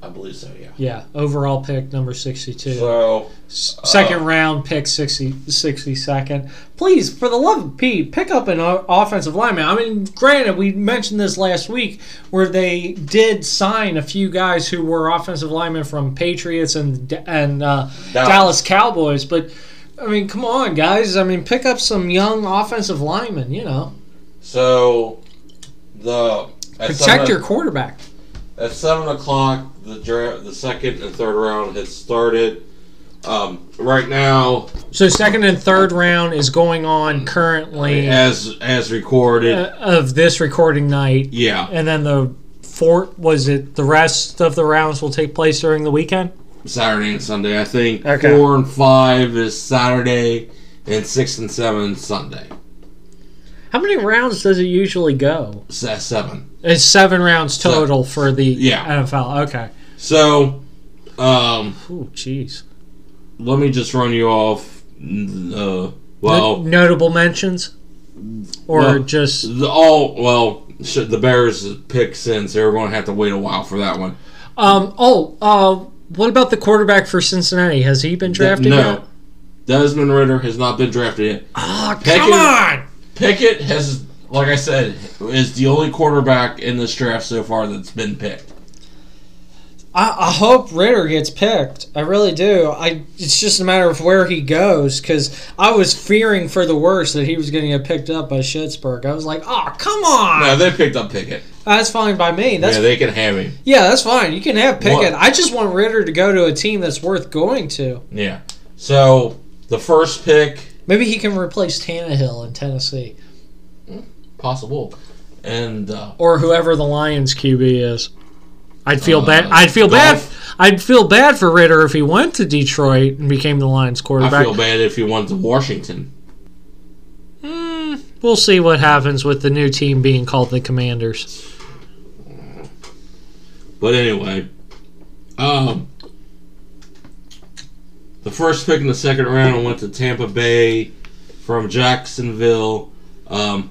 I believe so, yeah. Yeah, overall pick number sixty-two. So S- second round pick 60, 62nd. Please, for the love of Pete, pick up an o- offensive lineman. I mean, granted, we mentioned this last week where they did sign a few guys who were offensive linemen from Patriots and and uh, Dallas Cowboys, but I mean, come on, guys. I mean, pick up some young offensive linemen. You know, so the protect seven, your quarterback. at seven o'clock the draft the second and third round has started. Um, right now, So second and third round is going on currently as as recorded, uh, of this recording night. yeah, And then the fourth was it the rest of the rounds will take place during the weekend? Saturday and Sunday. I think Okay. four and five is Saturday, and six and seven Sunday. How many rounds does it usually go? Seven. It's seven rounds So- total for the Yeah. NFL. Okay. So, um, Ooh, jeez. let me just run you off. Uh, well, No- notable mentions, or Well, just the, all well, should the Bears pick since they were going to have to wait a while for that one. um. Oh, uh, what about the quarterback for Cincinnati? Has he been drafted no, yet? Desmond Ridder has not been drafted yet. Ah, Pickett- come on! Pickett has, like I said, is the only quarterback in this draft so far that's been picked. I, I hope Ridder gets picked. I really do. I it's just a matter of where he goes because I was fearing for the worst that he was going to get picked up by Schittsburg. I was like, oh come on, No, they picked up Pickett. that's fine by me. That's yeah, they can have him. yeah, that's fine. You can have Pickett. What? I just want Ridder to go to a team that's worth going to. Yeah. So the first pick, Maybe he can replace Tannehill in Tennessee possible, and uh, or whoever the Lions QB is. I'd feel Uh, bad. I'd feel bad. I'd feel bad for Ridder if he went to Detroit and became the Lions quarterback. I feel bad if he went to Washington. Mm, we'll see what happens with the new team being called the Commanders. But anyway, um, the first pick in the second round went to Tampa Bay from Jacksonville. Um,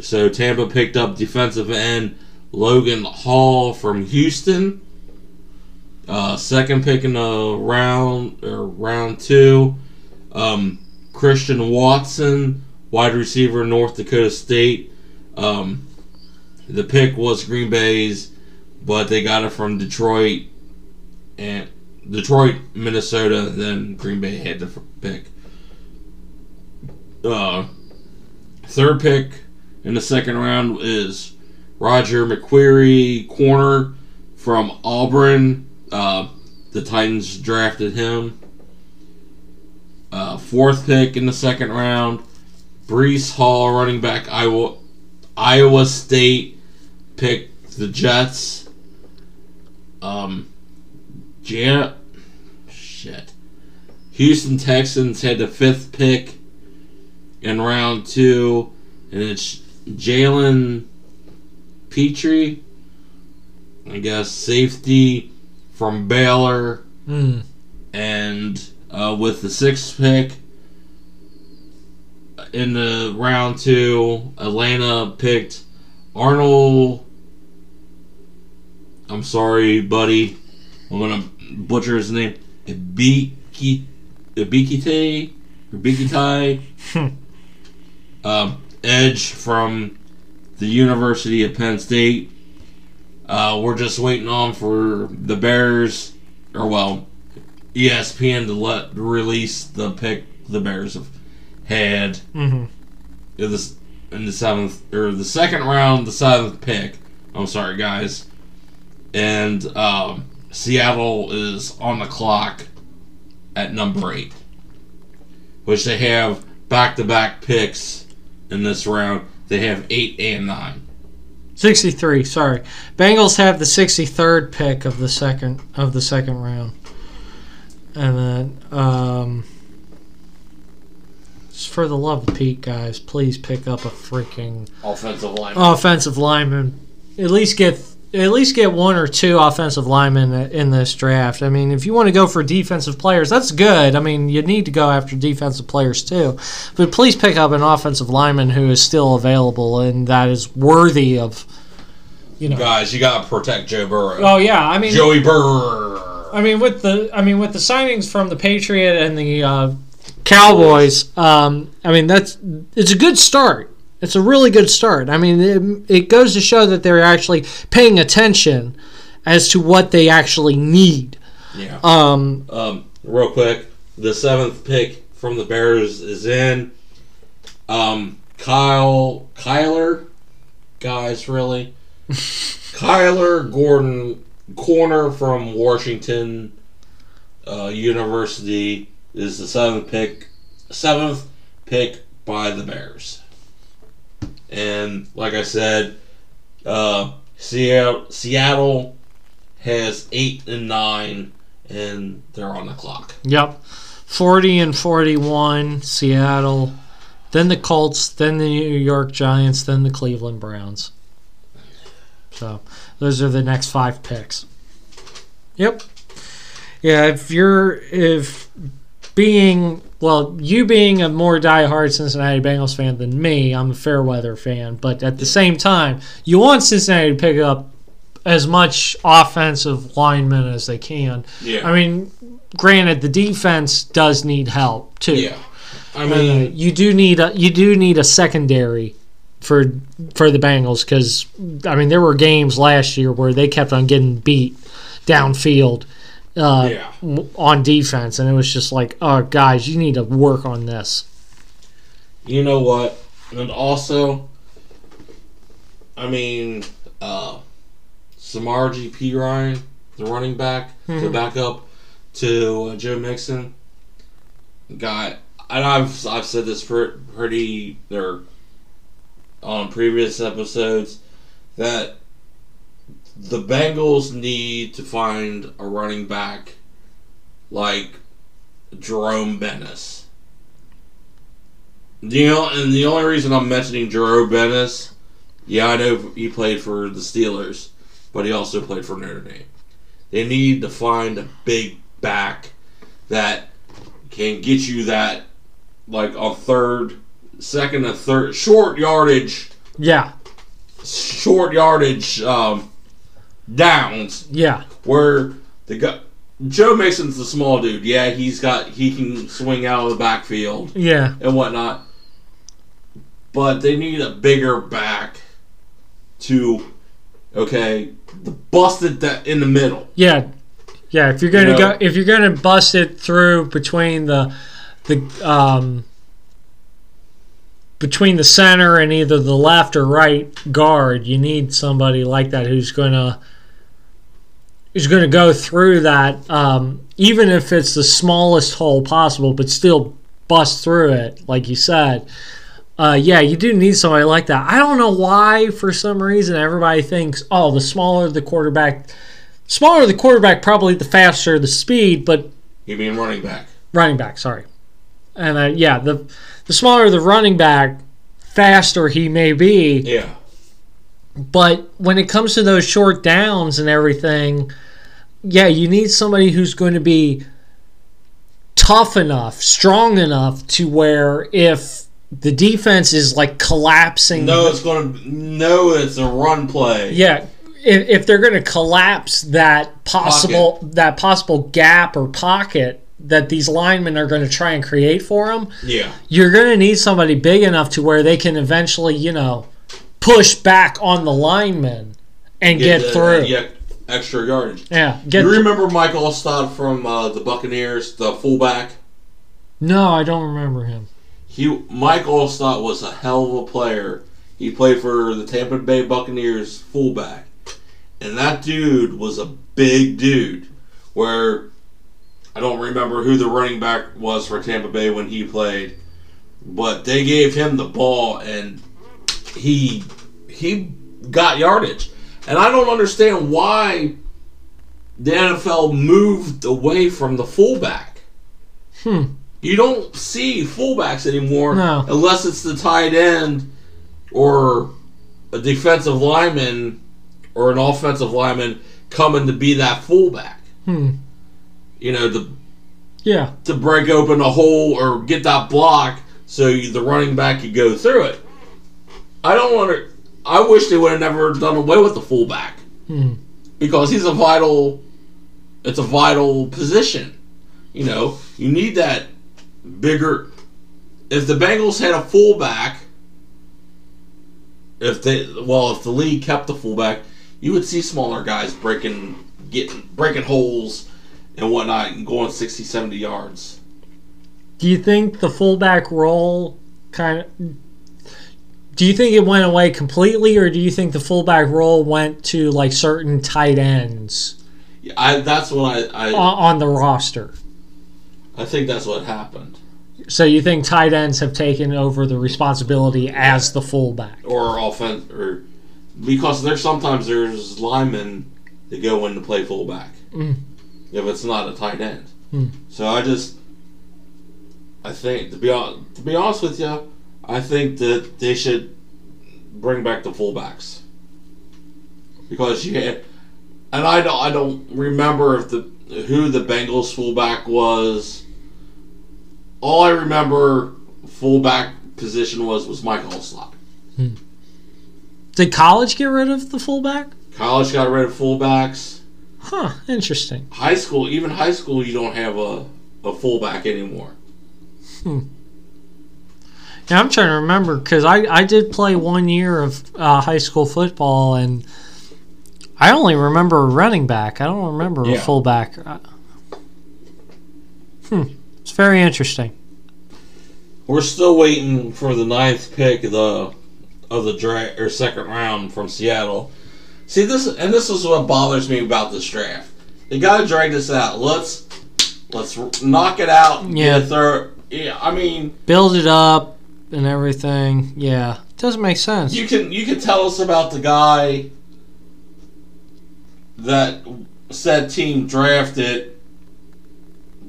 so Tampa picked up defensive end Logan Hall from Houston. Uh, second pick in the round or round two, um, Christian Watson, wide receiver, North Dakota State. Um, the pick was Green Bay's but they got it from Detroit and Detroit, Minnesota. Then Green Bay had the pick. Uh, third pick in the second round is Roger McQuarrie, corner from Auburn. Uh, the Titans drafted him. Uh, fourth pick in the second round, Breece Hall, running back, Iowa, Iowa State, picked the Jets. Um, Jan, shit. Houston Texans had the fifth pick in round two, and it's Jalen Pitre, I guess, safety from Baylor, Mm. and uh, with the sixth pick in the round two, Atlanta picked Arnold. I'm sorry, buddy. I'm gonna butcher his name. Ibiki, Ibikite, Ibikitai. um, Edge from the University of Penn State. Uh, we're just waiting on for the Bears, or well, ESPN to let release the pick the Bears have had hmm in the in the seventh or the second round, the seventh pick. I'm sorry, guys. And um, Seattle is on the clock at number eight, which they have back-to-back picks in this round. They have eight and nine. 63. Sorry, Bengals have the 63rd pick of the second of the second round, and then um, just for the love of Pete, guys, please pick up a freaking Offensive line. offensive lineman. At least get at least get one or two offensive linemen in this draft. I mean, if you want to go for defensive players, that's good. I mean, you need to go after defensive players too, but please pick up an offensive lineman who is still available and that is worthy of, you know. Guys, you gotta protect Joe Burrow. Oh yeah, I mean, Joey Burrow. I mean with the I mean with the signings from the Patriot and the uh, Cowboys, um, I mean that's it's a good start. It's a really good start. I mean, it, it goes to show that they're actually paying attention as to what they actually need. Yeah. Um, Um, real quick, the seventh pick from the Bears is in. Um, Kyle Kyler, guys, really. Kyler Gordon, corner from Washington uh, University, is the seventh pick. Seventh pick by the Bears. And like I said, uh, Seattle, Seattle has eight and nine, and they're on the clock. yep, forty and forty-one, Seattle, then the Colts, then the New York Giants, then the Cleveland Browns. So those are the next five picks. Yep. Yeah, if you're if being well, you being a more diehard Cincinnati Bengals fan than me, I'm a fair weather fan, but at the same time, you want Cincinnati to pick up as much offensive linemen as they can. Yeah. I mean, granted, the defense does need help too. yeah. I Uh, mean, you do need a you do need a secondary for for the Bengals because I mean there were games last year where they kept on getting beat downfield uh, Yeah. on defense, and it was just like, oh, guys, you need to work on this. You know what? And also, I mean, uh, Samaje Perine, the running back, the Mhm. backup to uh, Joe Mixon, got. And I've I've said this pretty there on previous episodes that the Bengals need to find a running back like Jerome Bettis. You know, and the only reason I'm mentioning Jerome Bettis, yeah, I know he played for the Steelers, but he also played for Notre Dame. They need to find a big back that can get you that, like a third, second, a third, short yardage, Yeah, short yardage um, downs yeah, where the guy. Joe Mixon's the small dude. Yeah, he's got he can swing out of the backfield yeah, and whatnot. But they need a bigger back to okay, the busted that in the middle. yeah, yeah. If you're gonna You know- go, if you're gonna bust it through between the the um between the center and either the left or right guard, you need somebody like that who's gonna gonna go through that, um, even if it's the smallest hole possible, but still bust through it, like you said. Uh, yeah, you do need somebody like that. I don't know why, for some reason, everybody thinks, oh, the smaller the quarterback, smaller the quarterback, probably the faster the speed, but You mean running back? running back, sorry. And uh, yeah, the the smaller the running back, faster he may be. Yeah. But when it comes to those short downs and everything, yeah, you need somebody who's going to be tough enough, strong enough to where if the defense is like collapsing, No, it's gonna no, it's a run play. yeah, if, if they're going to collapse that possible that possible gap or pocket that these linemen are going to try and create for them, Yeah. you're going to need somebody big enough to where they can eventually, you know, push back on the linemen and get, the- through. Yeah, extra yardage. Yeah, get you remember Mike Alstott from uh, the Buccaneers, the fullback? No, I don't remember him. He Mike Alstott was a hell of a player. He played for the Tampa Bay Buccaneers fullback. And that dude was a big dude. Where I don't remember who the running back was for Tampa Bay when he played. But they gave him the ball and he he got yardage. And I don't understand why the NFL moved away from the fullback. Hmm. You don't see fullbacks anymore No. unless it's the tight end or a defensive lineman or an offensive lineman coming to be that fullback. Hmm. You know, to Yeah. to break open a hole or get that block so you, the running back could go through it. I don't want to. I wish they would have never done away with the fullback Hmm. because he's a vital. It's a vital position. You know, you need that bigger. If the Bengals had a fullback, if they well, if the league kept the fullback, you would see smaller guys breaking, getting breaking holes and whatnot, and going 60, 70 yards. Do you think the fullback role kind of do you think it went away completely or do you think the fullback role went to like certain tight ends Yeah, I that's what I I, on, on the roster? I think that's what happened. So you think tight ends have taken over the responsibility as the fullback? Or offense or because there's sometimes there's linemen that go in to play fullback. Mm. If it's not a tight end. Mm. So I just I think to be hon- to be honest with you, I think that they should bring back the fullbacks. Because you had, and I don't I don't remember if the who the Bengals fullback was. All I remember fullback position was was Mike Alstott. Hmm. Did college get rid of the fullback? College got rid of fullbacks. Huh, interesting. High school, even high school, you don't have a, a fullback anymore. Hmm. Yeah, I'm trying to remember because I, I did play one year of uh, high school football and I only remember a running back. I don't remember a fullback. Uh, Hmm. It's very interesting. We're still waiting for the ninth pick of the of the draft or second round from Seattle. See this, and this is what bothers me about this draft. They got to drag this out. Let's let's knock it out. Yeah. third. Yeah, I mean, Build it up and everything. Yeah, it doesn't make sense. you can you can tell us about the guy that said team drafted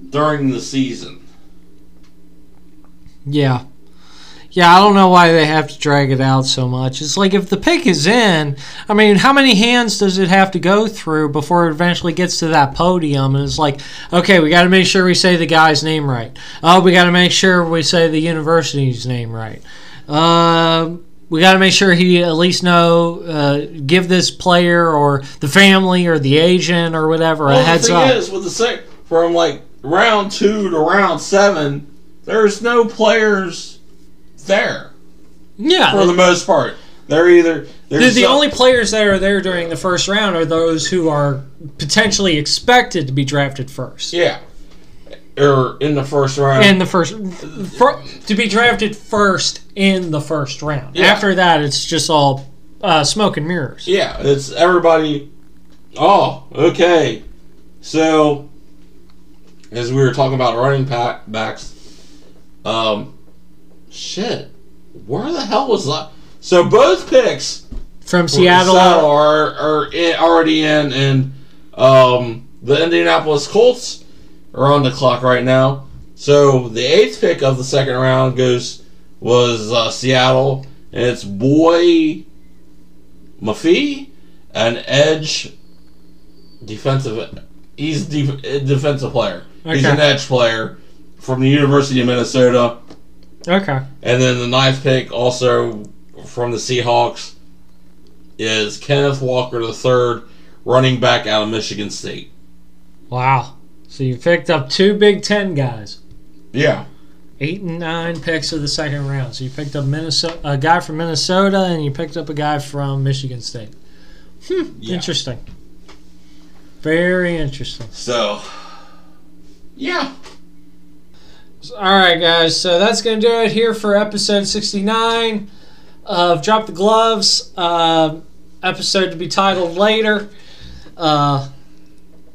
during the season. Yeah. Yeah, I don't know why they have to drag it out so much. It's like if the pick is in, I mean, how many hands does it have to go through before it eventually gets to that podium? And it's like, okay, we got to make sure we say the guy's name right. Oh, we got to make sure we say the university's name right. Um, we got to make sure he at least know, uh, give this player or the family or the agent or whatever a Well, the heads thing up. is, with the sec from like round two to round seven, there's no players there yeah, for the most part. They're either The, there's the some- only players that are there during the first round are those who are potentially expected to be drafted first. yeah, or in the first round. In the first, for, to be drafted first in the first round. Yeah. After that, it's just all uh, smoke and mirrors. yeah, it's everybody. Oh, okay. So, as we were talking about running pack backs, um, shit, where the hell was that? So both picks From Seattle, are are in, already in, and um, the Indianapolis Colts are on the clock right now. So the eighth pick of the second round goes was uh, Seattle, and it's Boye Mafe, an edge defensive. He's def- defensive player. He's an edge player from the University of Minnesota. Okay. And then the ninth pick, also from the Seahawks, is Kenneth Walker III, running back out of Michigan State. Wow. So you picked up two Big Ten guys. Yeah. Eight and nine picks of the second round. So you picked up Minnesota, a guy from Minnesota, and you picked up a guy from Michigan State. Hmm. Yeah. Interesting. Very interesting. So, yeah. All right, guys. So that's going to do it here for episode 69 of Drop the Gloves. Uh, episode to be titled later. Uh,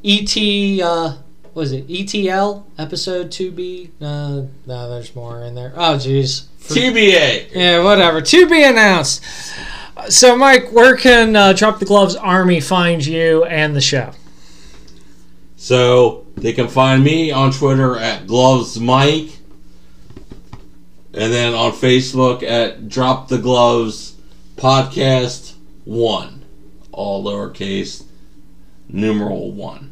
ET, uh, what is it? ETL episode 2B? Uh, no, there's more in there. Oh, jeez. TBA. Yeah, whatever. To be announced. So, Mike, where can uh, Drop the Gloves Army find you and the show? So, they can find me on Twitter at Gloves Mike. And then on Facebook at Drop the Gloves Podcast 1. All lowercase, numeral 1.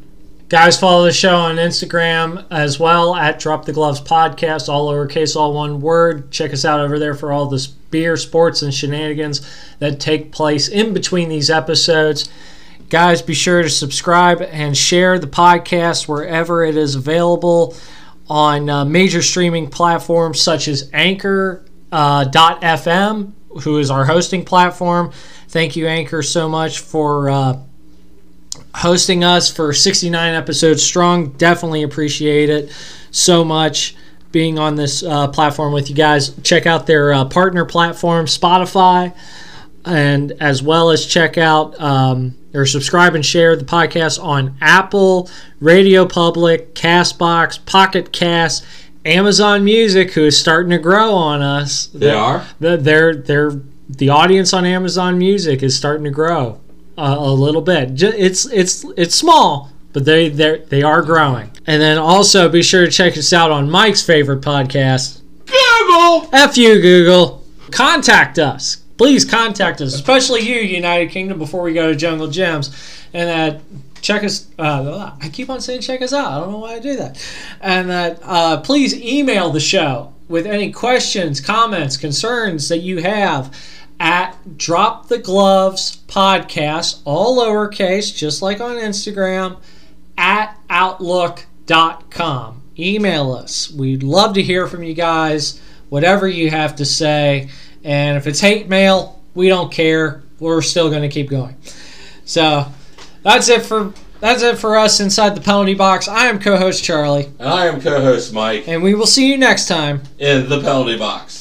Guys, follow the show on Instagram as well at Drop the Gloves Podcast, all lowercase, all one word. Check us out over there for all the beer, sports, and shenanigans that take place in between these episodes. Guys, be sure to subscribe and share the podcast wherever it is available on uh, major streaming platforms such as Anchor uh, .fm, who is our hosting platform. Thank you, Anchor, so much for. Uh, hosting us for 69 episodes strong. Definitely appreciate it so much being on this uh, platform with you guys. Check out their uh, partner platform, Spotify, and as well as check out um, or subscribe and share the podcast on Apple, Radio Public, Castbox, Pocket Cast. Amazon Music, who is starting to grow on us, They are? the- they're they're the audience on Amazon Music is starting to grow uh, a little bit. It's it's it's small, but they they they are growing. And then also be sure to check us out on Mike's favorite podcast, Google! F you Google. Contact us. Please contact us, especially you, United Kingdom, before we go to Jungle Jim's. And uh, check us. Uh, I keep on saying check us out. I don't know why I do that. And that uh, please email the show with any questions, comments, concerns that you have at Drop the Gloves Podcast, all lowercase, just like on Instagram, at outlook.com. Email us. We'd love to hear from you guys, whatever you have to say. And if it's hate mail, we don't care. We're still going to keep going. So, That's it for that's it for us inside the penalty box. I am co-host Charlie, And I am co-host Mike and we will see you next time. in the penalty box.